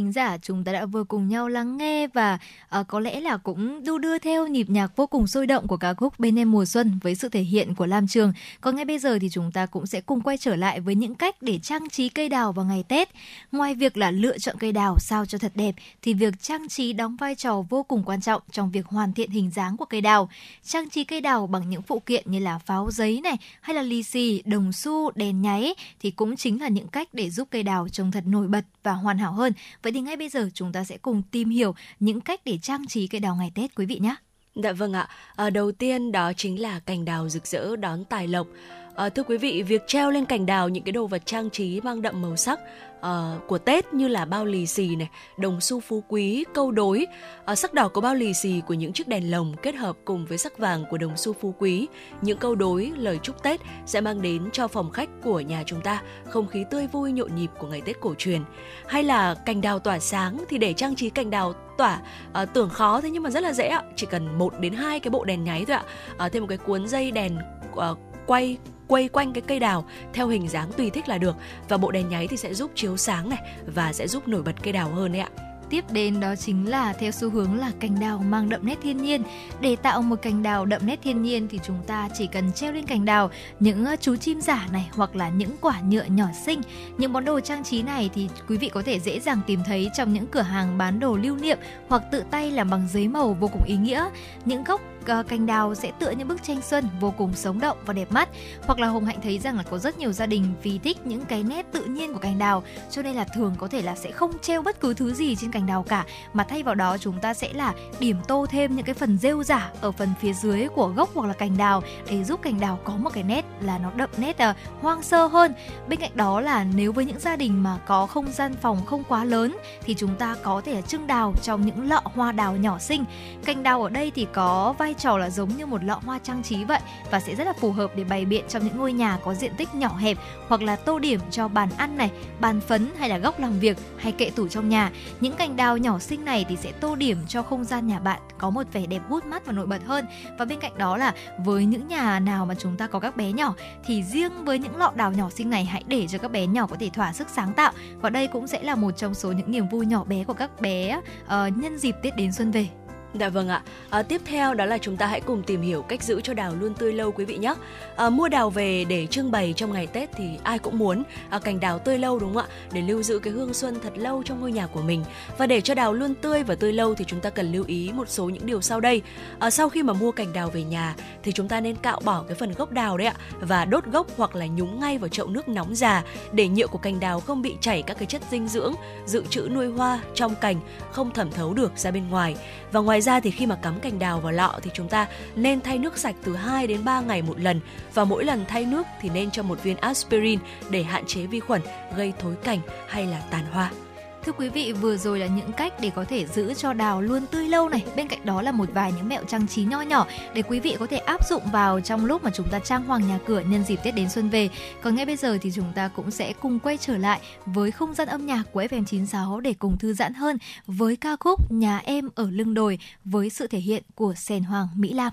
thính giả, chúng ta đã vừa cùng nhau lắng nghe và uh, có lẽ là cũng đu đưa theo nhịp nhạc vô cùng sôi động của ca khúc Bên em mùa xuân với sự thể hiện của Lam Trường. Còn ngay bây giờ thì chúng ta cũng sẽ cùng quay trở lại với những cách để trang trí cây đào vào ngày Tết. Ngoài việc là lựa chọn cây đào sao cho thật đẹp thì việc trang trí đóng vai trò vô cùng quan trọng trong việc hoàn thiện hình dáng của cây đào. Trang trí cây đào bằng những phụ kiện như là pháo giấy này hay là lì xì, đồng xu, đèn nháy thì cũng chính là những cách để giúp cây đào trông thật nổi bật và hoàn hảo hơn. Vậy thì ngay bây giờ chúng ta sẽ cùng tìm hiểu những cách để trang trí cây đào ngày Tết quý vị nhé. Dạ vâng ạ. À, đầu tiên đó chính là cành đào rực rỡ đón tài lộc. À, thưa quý vị, việc treo lên cành đào những cái đồ vật trang trí mang đậm màu sắc uh, của Tết như là bao lì xì này, đồng xu phú quý, câu đối, uh, sắc đỏ của bao lì xì của những chiếc đèn lồng kết hợp cùng với sắc vàng của đồng xu phú quý, những câu đối lời chúc Tết sẽ mang đến cho phòng khách của nhà chúng ta không khí tươi vui nhộn nhịp của ngày Tết cổ truyền. Hay là cành đào tỏa sáng thì để trang trí cành đào tỏa uh, tưởng khó thế nhưng mà rất là dễ ạ, chỉ cần một đến hai cái bộ đèn nháy thôi ạ, uh, thêm một cái cuốn dây đèn uh, quay quay quanh cái cây đào theo hình dáng tùy thích là được và bộ đèn nháy thì sẽ giúp chiếu sáng này và sẽ giúp nổi bật cây đào hơn đấy ạ. tiếp đến đó chính là theo xu hướng là cành đào mang đậm nét thiên nhiên. Để tạo một cành đào đậm nét thiên nhiên thì chúng ta chỉ cần treo lên cành đào những ờ, chú chim giả này hoặc là những quả nhựa nhỏ xinh. Những món đồ trang trí này thì quý vị có thể dễ dàng tìm thấy trong những cửa hàng bán đồ lưu niệm hoặc tự tay làm bằng giấy màu vô cùng ý nghĩa. Những gốc Ờ, cành đào sẽ tựa những bức tranh xuân vô cùng sống động và đẹp mắt. Hoặc là hồng hạnh thấy rằng là có rất nhiều gia đình vì thích những cái nét tự nhiên của cành đào cho nên là thường có thể là sẽ không treo bất cứ thứ gì trên cành đào cả. Mà thay vào đó chúng ta sẽ là điểm tô thêm những cái phần rêu giả ở phần phía dưới của gốc hoặc là cành đào để giúp cành đào có một cái nét là nó đậm nét uh, hoang sơ hơn. Bên cạnh đó là nếu với những gia đình mà có không gian phòng không quá lớn thì chúng ta có thể là trưng đào trong những lọ hoa đào nhỏ xinh. Cành đào ở đây thì có vai trò là giống như một lọ hoa trang trí vậy và sẽ rất là phù hợp để bày biện trong những ngôi nhà có diện tích nhỏ hẹp hoặc là tô điểm cho bàn ăn này, bàn phấn hay là góc làm việc hay kệ tủ trong nhà. Những cành đào nhỏ xinh này thì sẽ tô điểm cho không gian nhà bạn có một vẻ đẹp hút mắt và nổi bật hơn. Và bên cạnh đó là với những nhà nào mà chúng ta có các bé nhỏ thì riêng với những lọ đào nhỏ xinh này hãy để cho các bé nhỏ có thể thỏa sức sáng tạo và đây cũng sẽ là một trong số những niềm vui nhỏ bé của các bé uh, nhân dịp Tết đến xuân về. Dạ vâng ạ. À, tiếp theo đó là chúng ta hãy cùng tìm hiểu cách giữ cho đào luôn tươi lâu quý vị nhé. À, mua đào về để trưng bày trong ngày Tết thì ai cũng muốn à, cành đào tươi lâu đúng không ạ? Để lưu giữ cái hương xuân thật lâu trong ngôi nhà của mình. Và để cho đào luôn tươi và tươi lâu thì chúng ta cần lưu ý một số những điều sau đây. À, sau khi mà mua cành đào về nhà thì chúng ta nên cạo bỏ cái phần gốc đào đấy ạ và đốt gốc hoặc là nhúng ngay vào chậu nước nóng già để nhựa của cành đào không bị chảy các cái chất dinh dưỡng dự trữ nuôi hoa trong cành không thẩm thấu được ra bên ngoài. Và ngoài ngoài ra thì khi mà cắm cành đào vào lọ thì chúng ta nên thay nước sạch từ 2 đến 3 ngày một lần và mỗi lần thay nước thì nên cho một viên aspirin để hạn chế vi khuẩn, gây thối cành hay là tàn hoa. Thưa quý vị, vừa rồi là những cách để có thể giữ cho đào luôn tươi lâu này. Bên cạnh đó là một vài những mẹo trang trí nho nhỏ để quý vị có thể áp dụng vào trong lúc mà chúng ta trang hoàng nhà cửa nhân dịp Tết đến xuân về. Còn ngay bây giờ thì chúng ta cũng sẽ cùng quay trở lại với không gian âm nhạc của FM96 để cùng thư giãn hơn với ca khúc Nhà em ở lưng đồi với sự thể hiện của Sèn Hoàng Mỹ Lam.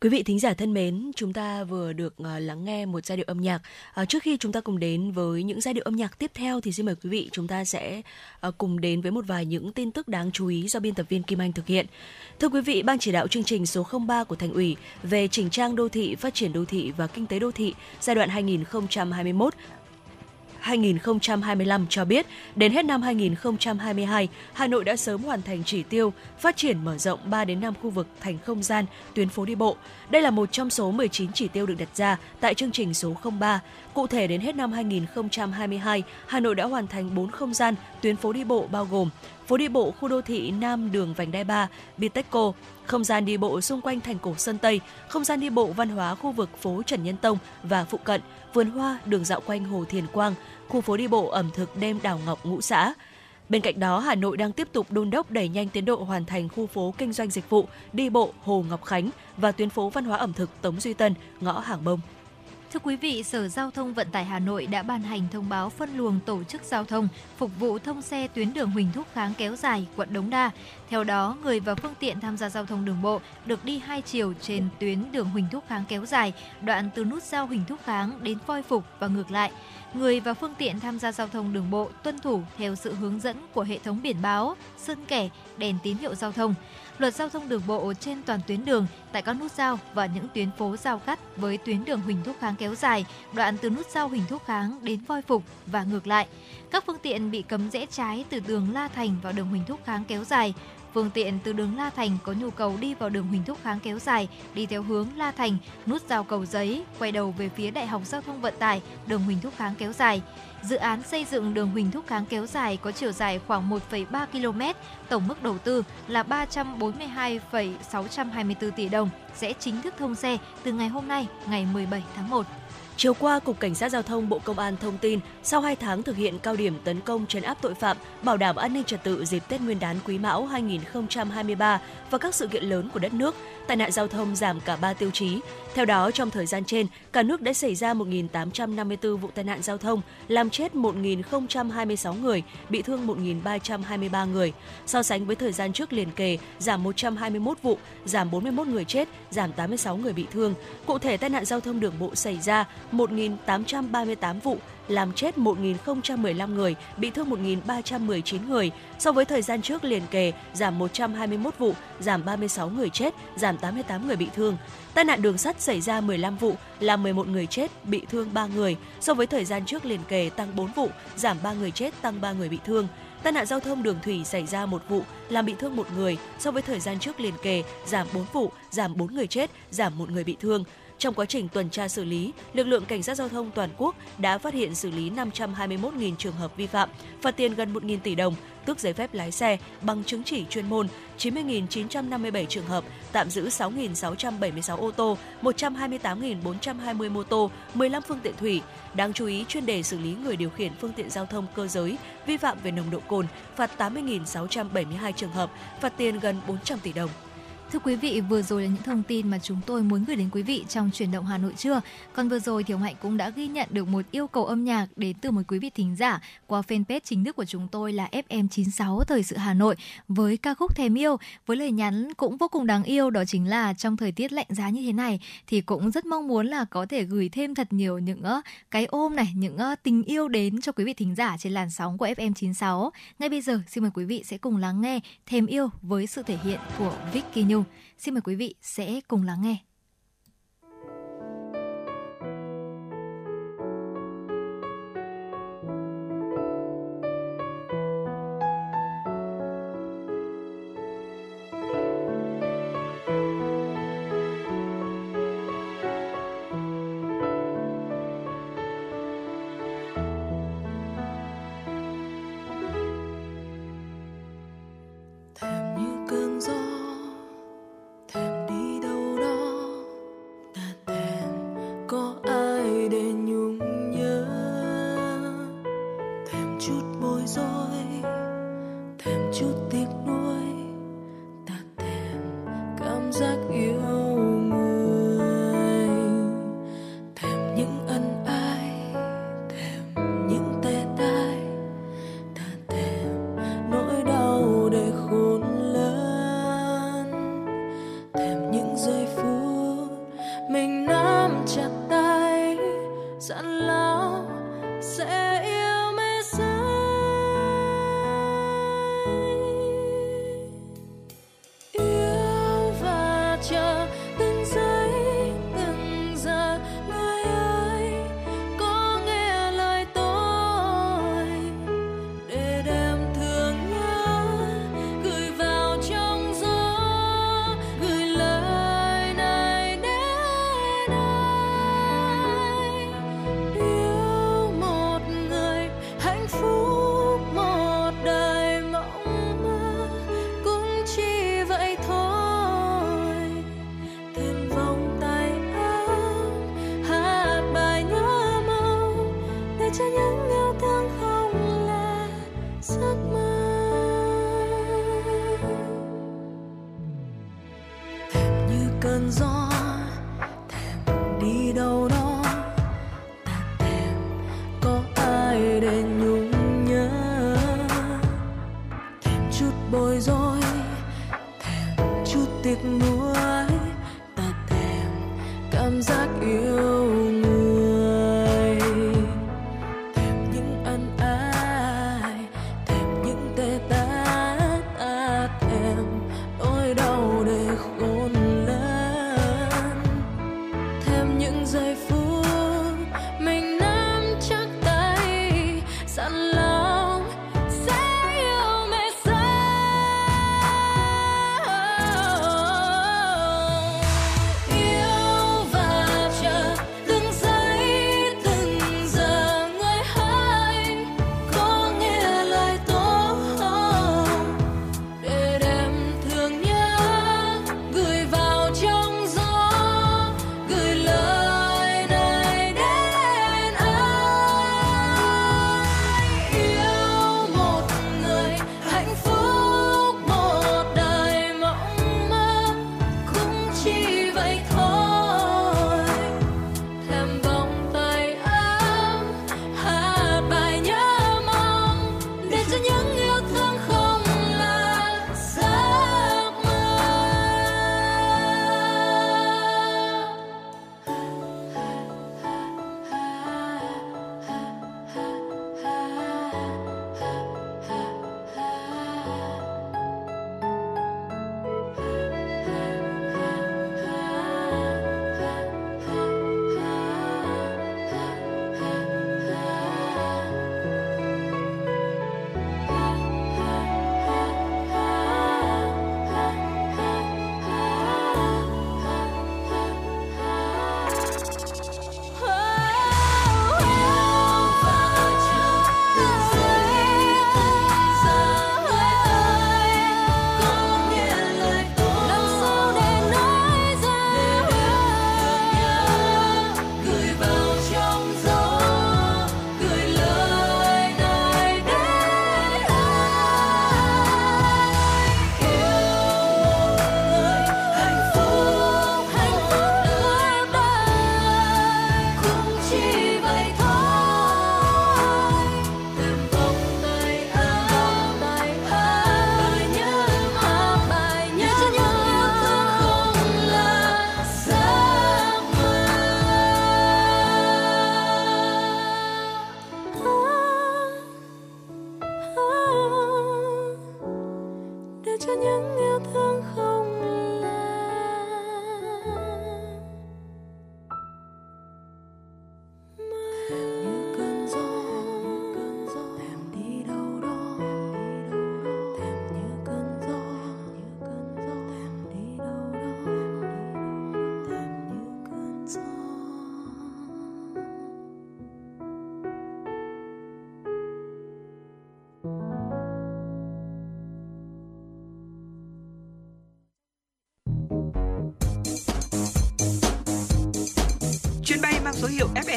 Quý vị thính giả thân mến, chúng ta vừa được uh, lắng nghe một giai điệu âm nhạc. Uh, trước khi chúng ta cùng đến với những giai điệu âm nhạc tiếp theo thì xin mời quý vị chúng ta sẽ uh, cùng đến với một vài những tin tức đáng chú ý do biên tập viên Kim Anh thực hiện. Thưa quý vị, Ban chỉ đạo chương trình số 03 của Thành ủy về chỉnh trang đô thị, phát triển đô thị và kinh tế đô thị giai đoạn 2021 2025 cho biết, đến hết năm 2022, Hà Nội đã sớm hoàn thành chỉ tiêu phát triển mở rộng 3 đến 5 khu vực thành không gian, tuyến phố đi bộ. Đây là một trong số 19 chỉ tiêu được đặt ra tại chương trình số 03. Cụ thể đến hết năm 2022, Hà Nội đã hoàn thành 4 không gian, tuyến phố đi bộ bao gồm phố đi bộ khu đô thị Nam đường Vành Đai 3, Bitexco, không gian đi bộ xung quanh thành cổ Sơn Tây, không gian đi bộ văn hóa khu vực phố Trần Nhân Tông và phụ cận, vườn hoa, đường dạo quanh Hồ Thiền Quang, khu phố đi bộ ẩm thực đêm đảo Ngọc Ngũ Xã. Bên cạnh đó, Hà Nội đang tiếp tục đôn đốc đẩy nhanh tiến độ hoàn thành khu phố kinh doanh dịch vụ, đi bộ Hồ Ngọc Khánh và tuyến phố văn hóa ẩm thực Tống Duy Tân, ngõ Hàng Bông. Thưa quý vị, Sở Giao thông Vận tải Hà Nội đã ban hành thông báo phân luồng tổ chức giao thông phục vụ thông xe tuyến đường Huỳnh Thúc Kháng kéo dài, quận Đống Đa. Theo đó, người và phương tiện tham gia giao thông đường bộ được đi hai chiều trên tuyến đường Huỳnh Thúc Kháng kéo dài, đoạn từ nút giao Huỳnh Thúc Kháng đến Voi Phục và ngược lại. Người và phương tiện tham gia giao thông đường bộ tuân thủ theo sự hướng dẫn của hệ thống biển báo, sơn kẻ, đèn tín hiệu giao thông luật giao thông đường bộ trên toàn tuyến đường tại các nút giao và những tuyến phố giao cắt với tuyến đường Huỳnh Thúc Kháng kéo dài, đoạn từ nút giao Huỳnh Thúc Kháng đến Voi Phục và ngược lại. Các phương tiện bị cấm rẽ trái từ đường La Thành vào đường Huỳnh Thúc Kháng kéo dài. Phương tiện từ đường La Thành có nhu cầu đi vào đường Huỳnh Thúc Kháng kéo dài, đi theo hướng La Thành, nút giao cầu giấy, quay đầu về phía Đại học Giao thông Vận tải, đường Huỳnh Thúc Kháng kéo dài. Dự án xây dựng đường Huỳnh Thúc Kháng kéo dài có chiều dài khoảng 1,3 km, tổng mức đầu tư là 342,624 tỷ đồng, sẽ chính thức thông xe từ ngày hôm nay, ngày 17 tháng 1. Chiều qua, Cục Cảnh sát Giao thông Bộ Công an thông tin, sau 2 tháng thực hiện cao điểm tấn công trấn áp tội phạm, bảo đảm an ninh trật tự dịp Tết Nguyên đán Quý Mão 2023 và các sự kiện lớn của đất nước, tai nạn giao thông giảm cả 3 tiêu chí. Theo đó, trong thời gian trên, cả nước đã xảy ra 1.854 vụ tai nạn giao thông, làm chết 1.026 người, bị thương 1.323 người. So sánh với thời gian trước liền kề, giảm 121 vụ, giảm 41 người chết, giảm 86 người bị thương. Cụ thể, tai nạn giao thông đường bộ xảy ra 1.838 vụ, làm chết 1.015 người, bị thương 1.319 người. So với thời gian trước liền kề, giảm 121 vụ, giảm 36 người chết, giảm 88 người bị thương. Tai nạn đường sắt xảy ra 15 vụ, làm 11 người chết, bị thương 3 người. So với thời gian trước liền kề tăng 4 vụ, giảm 3 người chết, tăng 3 người bị thương. Tai nạn giao thông đường thủy xảy ra một vụ, làm bị thương một người. So với thời gian trước liền kề, giảm 4 vụ, giảm 4 người chết, giảm một người bị thương. Trong quá trình tuần tra xử lý, lực lượng cảnh sát giao thông toàn quốc đã phát hiện xử lý 521.000 trường hợp vi phạm, phạt tiền gần 1.000 tỷ đồng, tước giấy phép lái xe, bằng chứng chỉ chuyên môn, 90.957 trường hợp, tạm giữ 6.676 ô tô, 128.420 mô tô, 15 phương tiện thủy. Đáng chú ý, chuyên đề xử lý người điều khiển phương tiện giao thông cơ giới vi phạm về nồng độ cồn, phạt 80.672 trường hợp, phạt tiền gần 400 tỷ đồng. Thưa quý vị, vừa rồi là những thông tin mà chúng tôi muốn gửi đến quý vị trong chuyển động Hà Nội trưa. Còn vừa rồi thì ông Hạnh cũng đã ghi nhận được một yêu cầu âm nhạc đến từ một quý vị thính giả qua fanpage chính thức của chúng tôi là FM96 Thời sự Hà Nội với ca khúc Thèm yêu với lời nhắn cũng vô cùng đáng yêu đó chính là trong thời tiết lạnh giá như thế này thì cũng rất mong muốn là có thể gửi thêm thật nhiều những cái ôm này, những tình yêu đến cho quý vị thính giả trên làn sóng của FM96. Ngay bây giờ xin mời quý vị sẽ cùng lắng nghe Thèm yêu với sự thể hiện của Vicky Nhung. Xin mời quý vị sẽ cùng lắng nghe.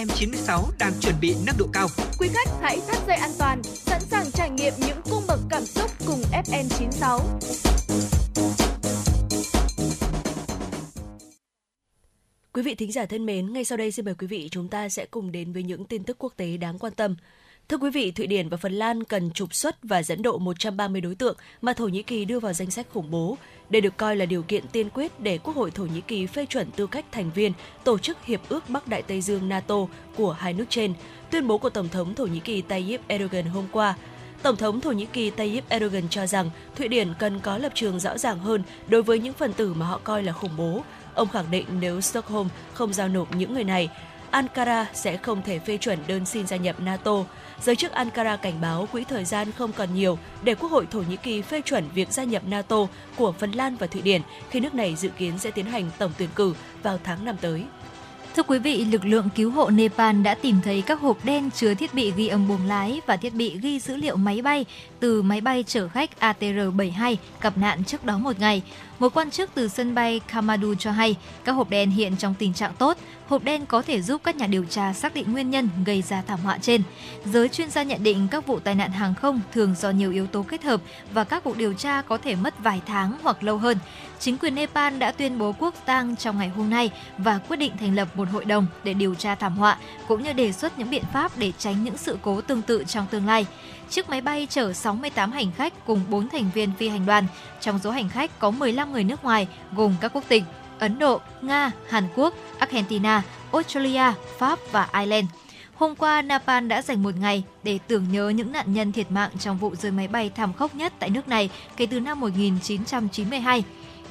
FM96 đang chuẩn bị nâng độ cao. Quý khách hãy thắt dây an toàn, sẵn sàng trải nghiệm những cung bậc cảm xúc cùng FM96. Quý vị thính giả thân mến, ngay sau đây xin mời quý vị chúng ta sẽ cùng đến với những tin tức quốc tế đáng quan tâm. Thưa quý vị, Thụy Điển và Phần Lan cần trục xuất và dẫn độ 130 đối tượng mà Thổ Nhĩ Kỳ đưa vào danh sách khủng bố. Đây được coi là điều kiện tiên quyết để Quốc hội Thổ Nhĩ Kỳ phê chuẩn tư cách thành viên Tổ chức Hiệp ước Bắc Đại Tây Dương NATO của hai nước trên. Tuyên bố của Tổng thống Thổ Nhĩ Kỳ Tayyip Erdogan hôm qua Tổng thống Thổ Nhĩ Kỳ Tayyip Erdogan cho rằng Thụy Điển cần có lập trường rõ ràng hơn đối với những phần tử mà họ coi là khủng bố. Ông khẳng định nếu Stockholm không giao nộp những người này, Ankara sẽ không thể phê chuẩn đơn xin gia nhập NATO. Giới chức Ankara cảnh báo quỹ thời gian không còn nhiều để Quốc hội Thổ Nhĩ Kỳ phê chuẩn việc gia nhập NATO của Phần Lan và Thụy Điển khi nước này dự kiến sẽ tiến hành tổng tuyển cử vào tháng năm tới. Thưa quý vị, lực lượng cứu hộ Nepal đã tìm thấy các hộp đen chứa thiết bị ghi âm buồng lái và thiết bị ghi dữ liệu máy bay từ máy bay chở khách ATR-72 gặp nạn trước đó một ngày. Một quan chức từ sân bay Kamadu cho hay, các hộp đen hiện trong tình trạng tốt. Hộp đen có thể giúp các nhà điều tra xác định nguyên nhân gây ra thảm họa trên. Giới chuyên gia nhận định các vụ tai nạn hàng không thường do nhiều yếu tố kết hợp và các cuộc điều tra có thể mất vài tháng hoặc lâu hơn. Chính quyền Nepal đã tuyên bố quốc tang trong ngày hôm nay và quyết định thành lập một hội đồng để điều tra thảm họa, cũng như đề xuất những biện pháp để tránh những sự cố tương tự trong tương lai. Chiếc máy bay chở 68 hành khách cùng 4 thành viên phi hành đoàn, trong số hành khách có 15 người nước ngoài gồm các quốc tịch Ấn Độ, Nga, Hàn Quốc, Argentina, Australia, Pháp và Ireland. Hôm qua, Nepal đã dành một ngày để tưởng nhớ những nạn nhân thiệt mạng trong vụ rơi máy bay thảm khốc nhất tại nước này kể từ năm 1992.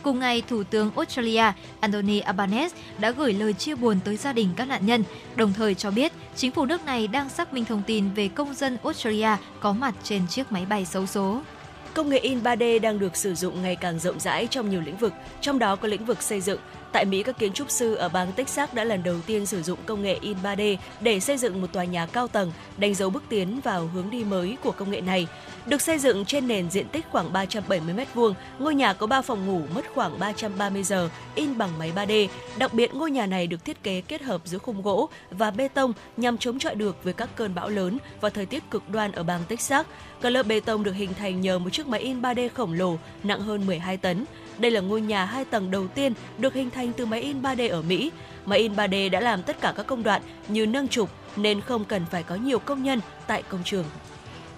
Cùng ngày, Thủ tướng Australia Anthony Albanese đã gửi lời chia buồn tới gia đình các nạn nhân, đồng thời cho biết chính phủ nước này đang xác minh thông tin về công dân Australia có mặt trên chiếc máy bay xấu số. Công nghệ in 3D đang được sử dụng ngày càng rộng rãi trong nhiều lĩnh vực, trong đó có lĩnh vực xây dựng. Tại Mỹ, các kiến trúc sư ở bang Texas đã lần đầu tiên sử dụng công nghệ in 3D để xây dựng một tòa nhà cao tầng, đánh dấu bước tiến vào hướng đi mới của công nghệ này. Được xây dựng trên nền diện tích khoảng 370 m2, ngôi nhà có 3 phòng ngủ mất khoảng 330 giờ in bằng máy 3D. Đặc biệt, ngôi nhà này được thiết kế kết hợp giữa khung gỗ và bê tông nhằm chống chọi được với các cơn bão lớn và thời tiết cực đoan ở bang Texas. Các lớp bê tông được hình thành nhờ một chiếc máy in 3D khổng lồ nặng hơn 12 tấn. Đây là ngôi nhà hai tầng đầu tiên được hình thành từ máy in 3D ở Mỹ. Máy in 3D đã làm tất cả các công đoạn như nâng trục nên không cần phải có nhiều công nhân tại công trường.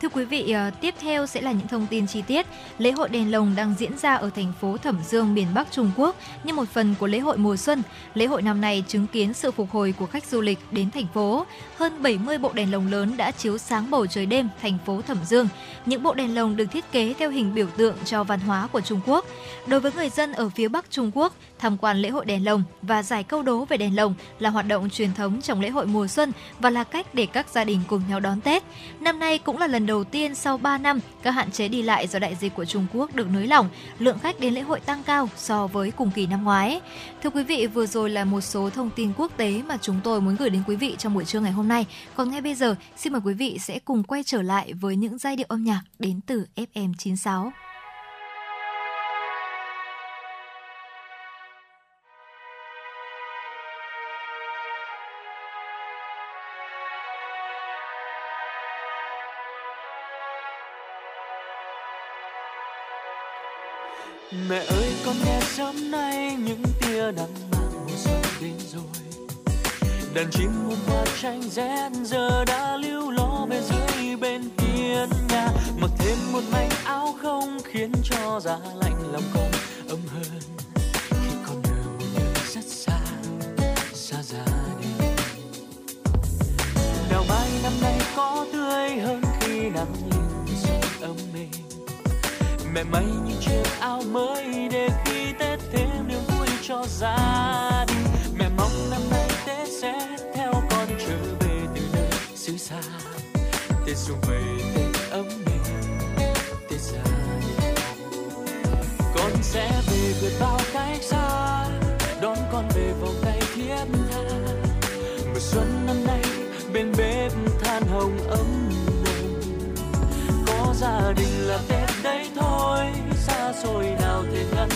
Thưa quý vị, ờ, tiếp theo sẽ là những thông tin chi tiết. Lễ hội đèn lồng đang diễn ra ở thành phố Thẩm Dương, miền Bắc Trung Quốc như một phần của lễ hội mùa xuân. Lễ hội năm nay chứng kiến sự phục hồi của khách du lịch đến thành phố. Hơn 70 bộ đèn lồng lớn đã chiếu sáng bầu trời đêm thành phố Thẩm Dương. Những bộ đèn lồng được thiết kế theo hình biểu tượng cho văn hóa của Trung Quốc. Đối với người dân ở phía Bắc Trung Quốc, tham quan lễ hội đèn lồng và giải câu đố về đèn lồng là hoạt động truyền thống trong lễ hội mùa xuân và là cách để các gia đình cùng nhau đón Tết. Năm nay cũng là lần đầu đầu tiên sau 3 năm, các hạn chế đi lại do đại dịch của Trung Quốc được nới lỏng, lượng khách đến lễ hội tăng cao so với cùng kỳ năm ngoái. Thưa quý vị, vừa rồi là một số thông tin quốc tế mà chúng tôi muốn gửi đến quý vị trong buổi trưa ngày hôm nay. Còn ngay bây giờ, xin mời quý vị sẽ cùng quay trở lại với những giai điệu âm nhạc đến từ FM96. Mẹ ơi con nghe sớm nay những tia nắng mang mùa xuân đến rồi. Đàn chim muôn hoa tranh rét giờ đã lưu lo về dưới bên hiên nhà. Mặc thêm một mảnh áo không khiến cho giá lạnh lòng con ấm hơn. Khi con ở một nơi rất xa, xa gia đình Đào mai năm nay có tươi hơn khi nắng lên xuân ấm mình mẹ may những chiếc áo mới để khi tết thêm niềm vui cho gia đình. Mẹ mong năm nay tết sẽ theo con trở về từ nơi xứ xa. Tết xuân về, tết ấm nền tết gia đình con sẽ về vượt bao cách xa, đón con về vòng tay thiết tha. Mùa xuân năm nay, bên bếp than hồng ấm nồng. Có gia đình là tết rồi nào thể ngăn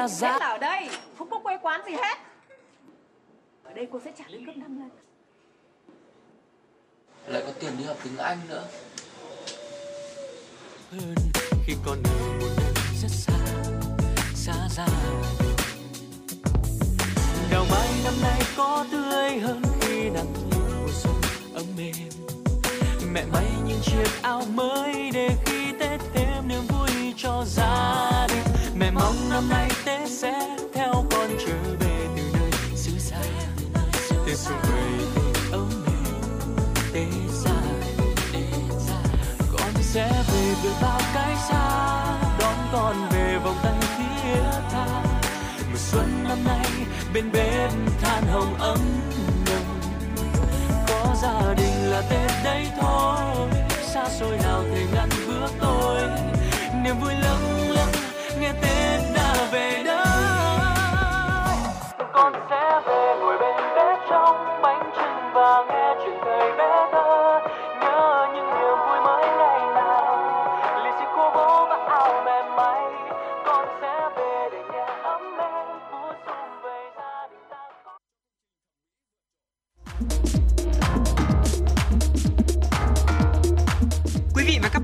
là giá Hết ở đây, không có quê quán gì hết. Ở đây cô sẽ trả lương gấp 5 lần. lại có tiền đi học tiếng Anh nữa hơn khi còn ở một nơi rất xa xa xa đào mai năm nay có tươi hơn khi nắng mùa xuân ấm êm mẹ may những chiếc áo mới để khi tết thêm niềm vui cho gia đình. Mẹ mong năm nay tết sẽ theo con trở về từ nơi xứ xa. Tết xuân về thì ấm êm, tết xa con sẽ về với bao cái xa, đón con về vòng tay phía tha. Mùa xuân năm nay, bên bếp than hồng ấm gia đình là tết đây thôi. Xa xôi nào thể ngăn bước tôi. Niềm vui lâng lâng, nghe tết đã về đây con sẽ về ngồi bên bếp trong bánh trưng và nghe chuyện thời bé thơ.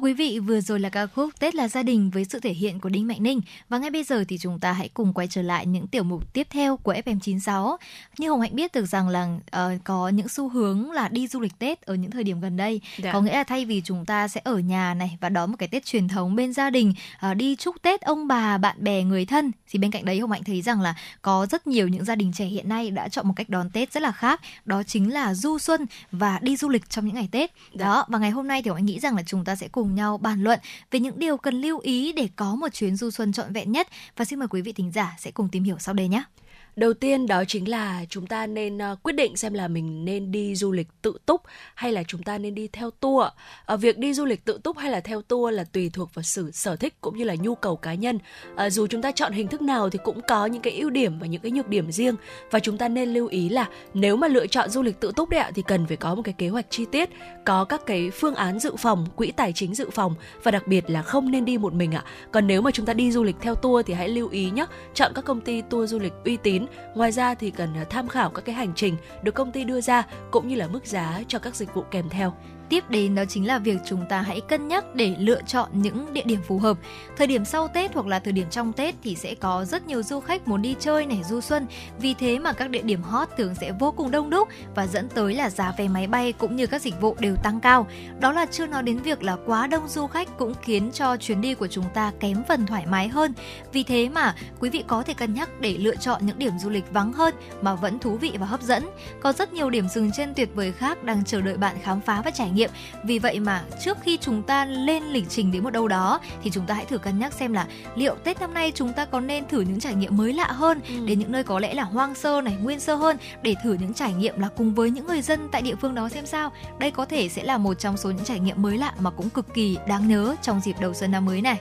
Quý vị, vừa rồi là ca khúc Tết là gia đình với sự thể hiện của Đinh Mạnh Ninh và ngay bây giờ thì chúng ta hãy cùng quay trở lại những tiểu mục tiếp theo của FM96. Như Hồng Hạnh biết được rằng là ờ, có những xu hướng là đi du lịch Tết ở những thời điểm gần đây. Dạ. Có nghĩa là thay vì chúng ta sẽ ở nhà này và đón một cái Tết truyền thống bên gia đình, ờ, đi chúc Tết ông bà, bạn bè, người thân thì bên cạnh đấy Hồng Hạnh thấy rằng là có rất nhiều những gia đình trẻ hiện nay đã chọn một cách đón Tết rất là khác, đó chính là du xuân và đi du lịch trong những ngày Tết. Đó, và ngày hôm nay thì Hồng Hạnh nghĩ rằng là chúng ta sẽ cùng nhau bàn luận về những điều cần lưu ý để có một chuyến du xuân trọn vẹn nhất và xin mời quý vị thính giả sẽ cùng tìm hiểu sau đây nhé. Đầu tiên đó chính là chúng ta nên ờ, quyết định xem là mình nên đi du lịch tự túc hay là chúng ta nên đi theo tour. à, việc đi du lịch tự túc hay là theo tour là tùy thuộc vào sự sở thích cũng như là nhu cầu cá nhân. à, dù chúng ta chọn hình thức nào thì cũng có những cái ưu điểm và những cái nhược điểm riêng và chúng ta nên lưu ý là nếu mà lựa chọn du lịch tự túc đấy ạ thì cần phải có một cái kế hoạch chi tiết, có các cái phương án dự phòng, quỹ tài chính dự phòng và đặc biệt là không nên đi một mình ạ. Còn nếu mà chúng ta đi du lịch theo tour thì hãy lưu ý nhé, chọn các công ty tour du lịch uy tín Ngoài ra thì cần tham khảo các cái hành trình được công ty đưa ra, cũng như là mức giá cho các dịch vụ kèm theo. Tiếp đến đó chính là việc chúng ta hãy cân nhắc để lựa chọn những địa điểm phù hợp. Thời điểm sau Tết hoặc là thời điểm trong Tết thì sẽ có rất nhiều du khách muốn đi chơi này, du xuân. Vì thế mà các địa điểm hot thường sẽ vô cùng đông đúc và dẫn tới là giá vé máy bay cũng như các dịch vụ đều tăng cao. Đó là chưa nói đến việc là quá đông du khách cũng khiến cho chuyến đi của chúng ta kém phần thoải mái hơn. Vì thế mà quý vị có thể cân nhắc để lựa chọn những điểm du lịch vắng hơn mà vẫn thú vị và hấp dẫn. Có rất nhiều điểm dừng chân tuyệt vời khác đang chờ đợi bạn khám phá và trải nghiệm. Vì vậy mà trước khi chúng ta lên lịch trình đến một đâu đó thì chúng ta hãy thử cân nhắc xem là liệu Tết năm nay chúng ta có nên thử những trải nghiệm mới lạ hơn đến những nơi có lẽ là hoang sơ này, nguyên sơ hơn để thử những trải nghiệm là cùng với những người dân tại địa phương đó xem sao. Đây có thể sẽ là một trong số những trải nghiệm mới lạ mà cũng cực kỳ đáng nhớ trong dịp đầu xuân năm mới này.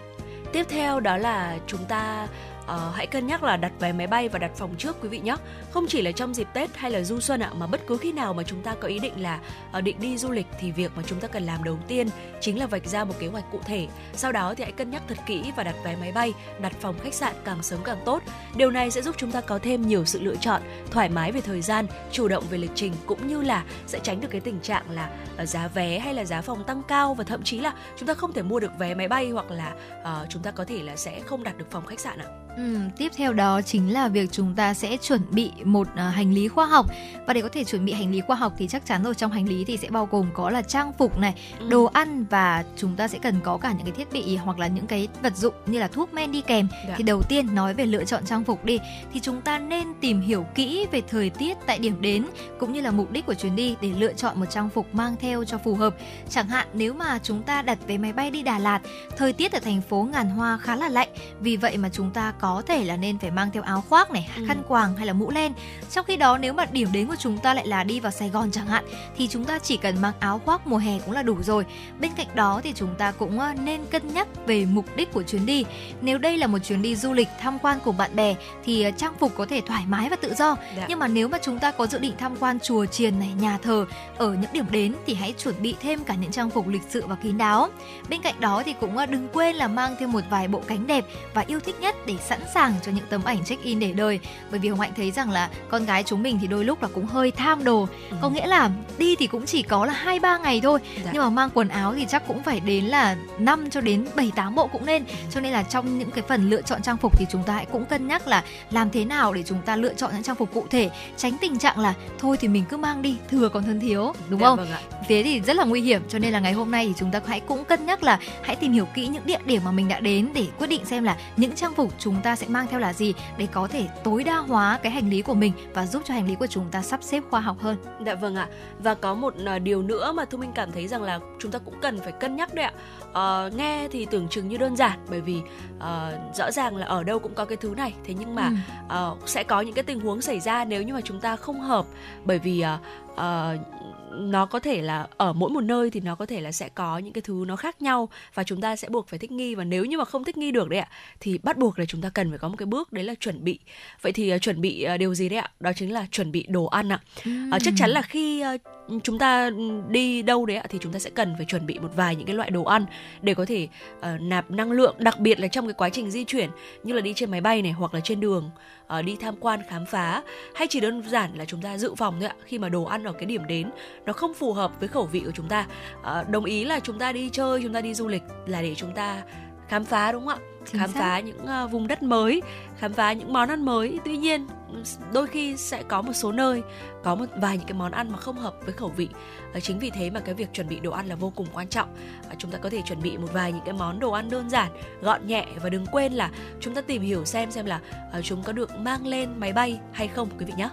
Tiếp theo đó là chúng ta uh, hãy cân nhắc là đặt vé máy bay và đặt phòng trước quý vị nhé. Không chỉ là trong dịp Tết hay là du xuân ạ, mà bất cứ khi nào mà chúng ta có ý định là uh, định đi du lịch thì việc mà chúng ta cần làm đầu tiên chính là vạch ra một kế hoạch cụ thể. Sau đó thì hãy cân nhắc thật kỹ và đặt vé máy bay, đặt phòng khách sạn càng sớm càng tốt. Điều này sẽ giúp chúng ta có thêm nhiều sự lựa chọn, thoải mái về thời gian, chủ động về lịch trình cũng như là sẽ tránh được cái tình trạng là uh, giá vé hay là giá phòng tăng cao và thậm chí là chúng ta không thể mua được vé máy bay hoặc là uh, chúng ta có thể là sẽ không đặt được phòng khách sạn ạ. Tiếp theo đó chính là việc chúng ta sẽ chuẩn bị một à, hành lý khoa học và để có thể chuẩn bị hành lý khoa học thì chắc chắn rồi trong hành lý thì sẽ bao gồm có là trang phục này, đồ ăn và chúng ta sẽ cần có cả những cái thiết bị hoặc là những cái vật dụng như là thuốc men đi kèm. Dạ. Thì đầu tiên nói về lựa chọn trang phục đi thì chúng ta nên tìm hiểu kỹ về thời tiết tại điểm đến cũng như là mục đích của chuyến đi để lựa chọn một trang phục mang theo cho phù hợp. Chẳng hạn nếu mà chúng ta đặt vé máy bay đi Đà Lạt, thời tiết ở thành phố ngàn hoa khá là lạnh, vì vậy mà chúng ta có có thể là nên phải mang theo áo khoác này, Ừ. khăn quàng hay là mũ len. Trong khi đó nếu mà điểm đến của chúng ta lại là đi vào Sài Gòn chẳng hạn thì chúng ta chỉ cần mang áo khoác mùa hè cũng là đủ rồi. Bên cạnh đó thì chúng ta cũng ờ, nên cân nhắc về mục đích của chuyến đi. Nếu đây là một chuyến đi du lịch tham quan cùng bạn bè thì ờ, trang phục có thể thoải mái và tự do. Dạ. Nhưng mà nếu mà chúng ta có dự định tham quan chùa chiền này, nhà thờ ở những điểm đến thì hãy chuẩn bị thêm cả những trang phục lịch sự và kín đáo. Bên cạnh đó thì cũng ờ, đừng quên là mang thêm một vài bộ cánh đẹp và yêu thích nhất để sẵn sàng cho những tấm ảnh check in để đời. Bởi vì Hồng Hạnh thấy rằng là con gái chúng mình thì đôi lúc là cũng hơi tham đồ. Có nghĩa là đi thì cũng chỉ có là hai ba ngày thôi, Dạ. nhưng mà mang quần áo thì chắc cũng phải đến là 5 cho đến 7 8 bộ cũng nên. Cho nên là trong những cái phần lựa chọn trang phục thì chúng ta hãy cũng cân nhắc là làm thế nào để chúng ta lựa chọn những trang phục cụ thể, tránh tình trạng là thôi thì mình cứ mang đi thừa còn hơn thiếu, đúng Dạ, không? vâng ạ. thế thì rất là nguy hiểm cho nên là ngày hôm nay thì chúng ta hãy cũng cân nhắc là hãy tìm hiểu kỹ những địa điểm mà mình đã đến để quyết định xem là những trang phục chúng ta sẽ mang theo là gì để có thể tối đa hóa cái hành lý của mình và giúp cho hành lý của chúng ta sắp xếp khoa học hơn. Dạ vâng ạ. Và có một ờ, điều nữa mà Thu Minh cảm thấy rằng là chúng ta cũng cần phải cân nhắc đấy ạ. Ờ, nghe thì tưởng chừng như đơn giản bởi vì ờ, rõ ràng là ở đâu cũng có cái thứ này. Thế nhưng mà Ừ. ờ, sẽ có những cái tình huống xảy ra nếu như mà chúng ta không hợp bởi vì ờ, ờ, nó có thể là ở mỗi một nơi thì nó có thể là sẽ có những cái thứ nó khác nhau và chúng ta sẽ buộc phải thích nghi. Và nếu như mà không thích nghi được đấy ạ thì bắt buộc là chúng ta cần phải có một cái bước đấy là chuẩn bị. Vậy thì ờ, chuẩn bị ờ, điều gì đấy ạ? Đó chính là chuẩn bị đồ ăn ạ. Ờ, chắc chắn là khi ờ, chúng ta đi đâu đấy ạ thì chúng ta sẽ cần phải chuẩn bị một vài những cái loại đồ ăn để có thể ờ, nạp năng lượng đặc biệt là trong cái quá trình di chuyển như là đi trên máy bay này hoặc là trên đường ờ, đi tham quan khám phá. Hay chỉ đơn giản là chúng ta dự phòng thôi ạ khi mà đồ ăn ở cái điểm đến nó không phù hợp với khẩu vị của chúng ta. Ờ, đồng ý là chúng ta đi chơi chúng ta đi du lịch là để chúng ta khám phá đúng không ạ? Chính khám xác. phá những ờ, vùng đất mới khám phá những món ăn mới tuy nhiên đôi khi sẽ có một số nơi có một vài những cái món ăn mà không hợp với khẩu vị à, chính vì thế mà cái việc chuẩn bị đồ ăn là vô cùng quan trọng à, chúng ta có thể chuẩn bị một vài những cái món đồ ăn đơn giản gọn nhẹ và đừng quên là chúng ta tìm hiểu xem xem là à, chúng có được mang lên máy bay hay không quý vị nhé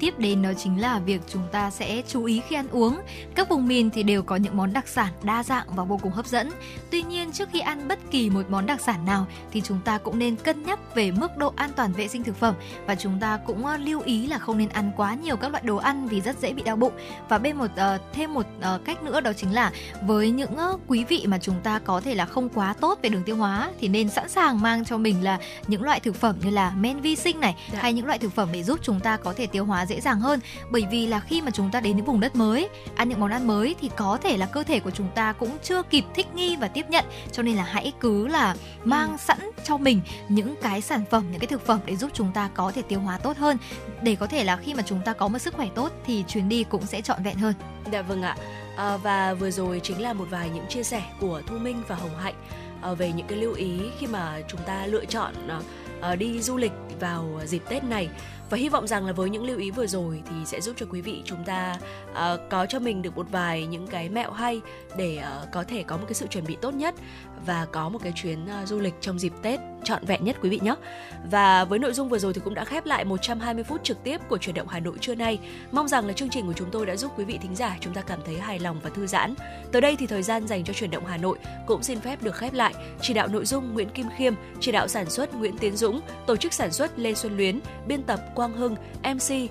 Tiếp đến đó chính là việc chúng ta sẽ chú ý khi ăn uống. Các vùng miền thì đều có những món đặc sản đa dạng và vô cùng hấp dẫn. Tuy nhiên trước khi ăn bất kỳ một món đặc sản nào thì chúng ta cũng nên cân nhắc về mức độ an toàn vệ sinh thực phẩm và chúng ta cũng ờ, lưu ý là không nên ăn quá nhiều các loại đồ ăn vì rất dễ bị đau bụng. Và bên một ờ, thêm một ờ, cách nữa đó chính là với những quý vị mà chúng ta có thể là không quá tốt về đường tiêu hóa thì nên sẵn sàng mang cho mình là những loại thực phẩm như là men vi sinh này Dạ. hay những loại thực phẩm để giúp chúng ta có thể tiêu hóa dễ dàng hơn bởi vì là khi mà chúng ta đến những vùng đất mới ăn những món ăn mới thì có thể là cơ thể của chúng ta cũng chưa kịp thích nghi và tiếp nhận cho nên là hãy cứ là mang sẵn cho mình những cái sản phẩm những cái thực phẩm để giúp chúng ta có thể tiêu hóa tốt hơn để có thể là khi mà chúng ta có một sức khỏe tốt thì chuyến đi cũng sẽ trọn vẹn hơn Dạ vâng ạ. À, và vừa rồi chính là một vài những chia sẻ của Thu Minh và Hồng Hạnh à, về những cái lưu ý khi mà chúng ta lựa chọn à, à đi du lịch vào dịp Tết này. Và hy vọng rằng là với những lưu ý vừa rồi thì sẽ giúp cho quý vị chúng ta uh, có cho mình được một vài những cái mẹo hay để uh, có thể có một cái sự chuẩn bị tốt nhất và có một cái chuyến ờ, du lịch trong dịp Tết trọn vẹn nhất quý vị nhé. Và với nội dung vừa rồi thì cũng đã khép lại 120 phút trực tiếp của chuyển động Hà Nội trưa nay. Mong rằng là chương trình của chúng tôi đã giúp quý vị thính giả chúng ta cảm thấy hài lòng và thư giãn. Tới đây thì thời gian dành cho chuyển động Hà Nội cũng xin phép được khép lại. Chỉ đạo nội dung Nguyễn Kim Khiêm, chỉ đạo sản xuất Nguyễn Tiến Dũng, tổ chức sản xuất Lê Xuân Luyến, biên tập Quang Hưng, MC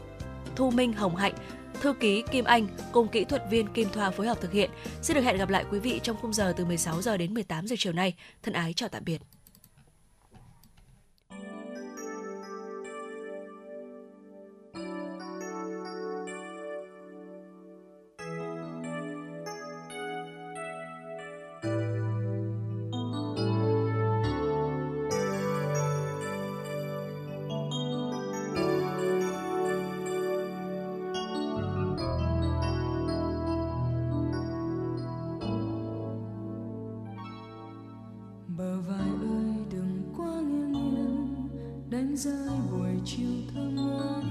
Thu Minh Hồng Hạnh, thư ký Kim Anh cùng kỹ thuật viên Kim Thoa phối hợp thực hiện. Xin được hẹn gặp lại quý vị trong khung giờ từ 16 giờ đến 18 giờ chiều nay. Thân ái chào tạm biệt. cánh rơi buổi chiều thơ ngát.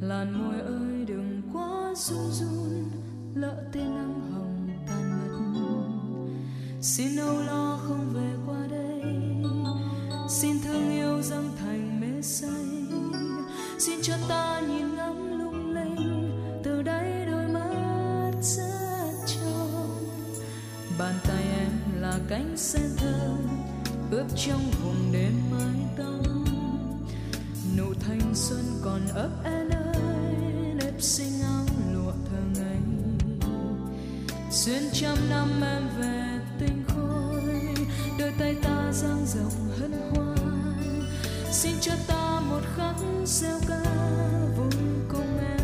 Làn môi ơi, đừng quá run run, lỡ tên nắng hồng tan mất. Xin âu lo không về qua đây, xin thương yêu dâng thành mê say. Xin cho ta nhìn ngắm lung linh, từ đây đôi mắt rất trong bàn tay em là cánh sen thơ ướp trong vùng đêm ấp an ơi, nếp xinh áo lụa thơ ngây. Xuyên trăm năm em về tinh khôi, đôi tay ta dang rộng hân hoan. Xin cho ta một khắc gieo ca vùng công em.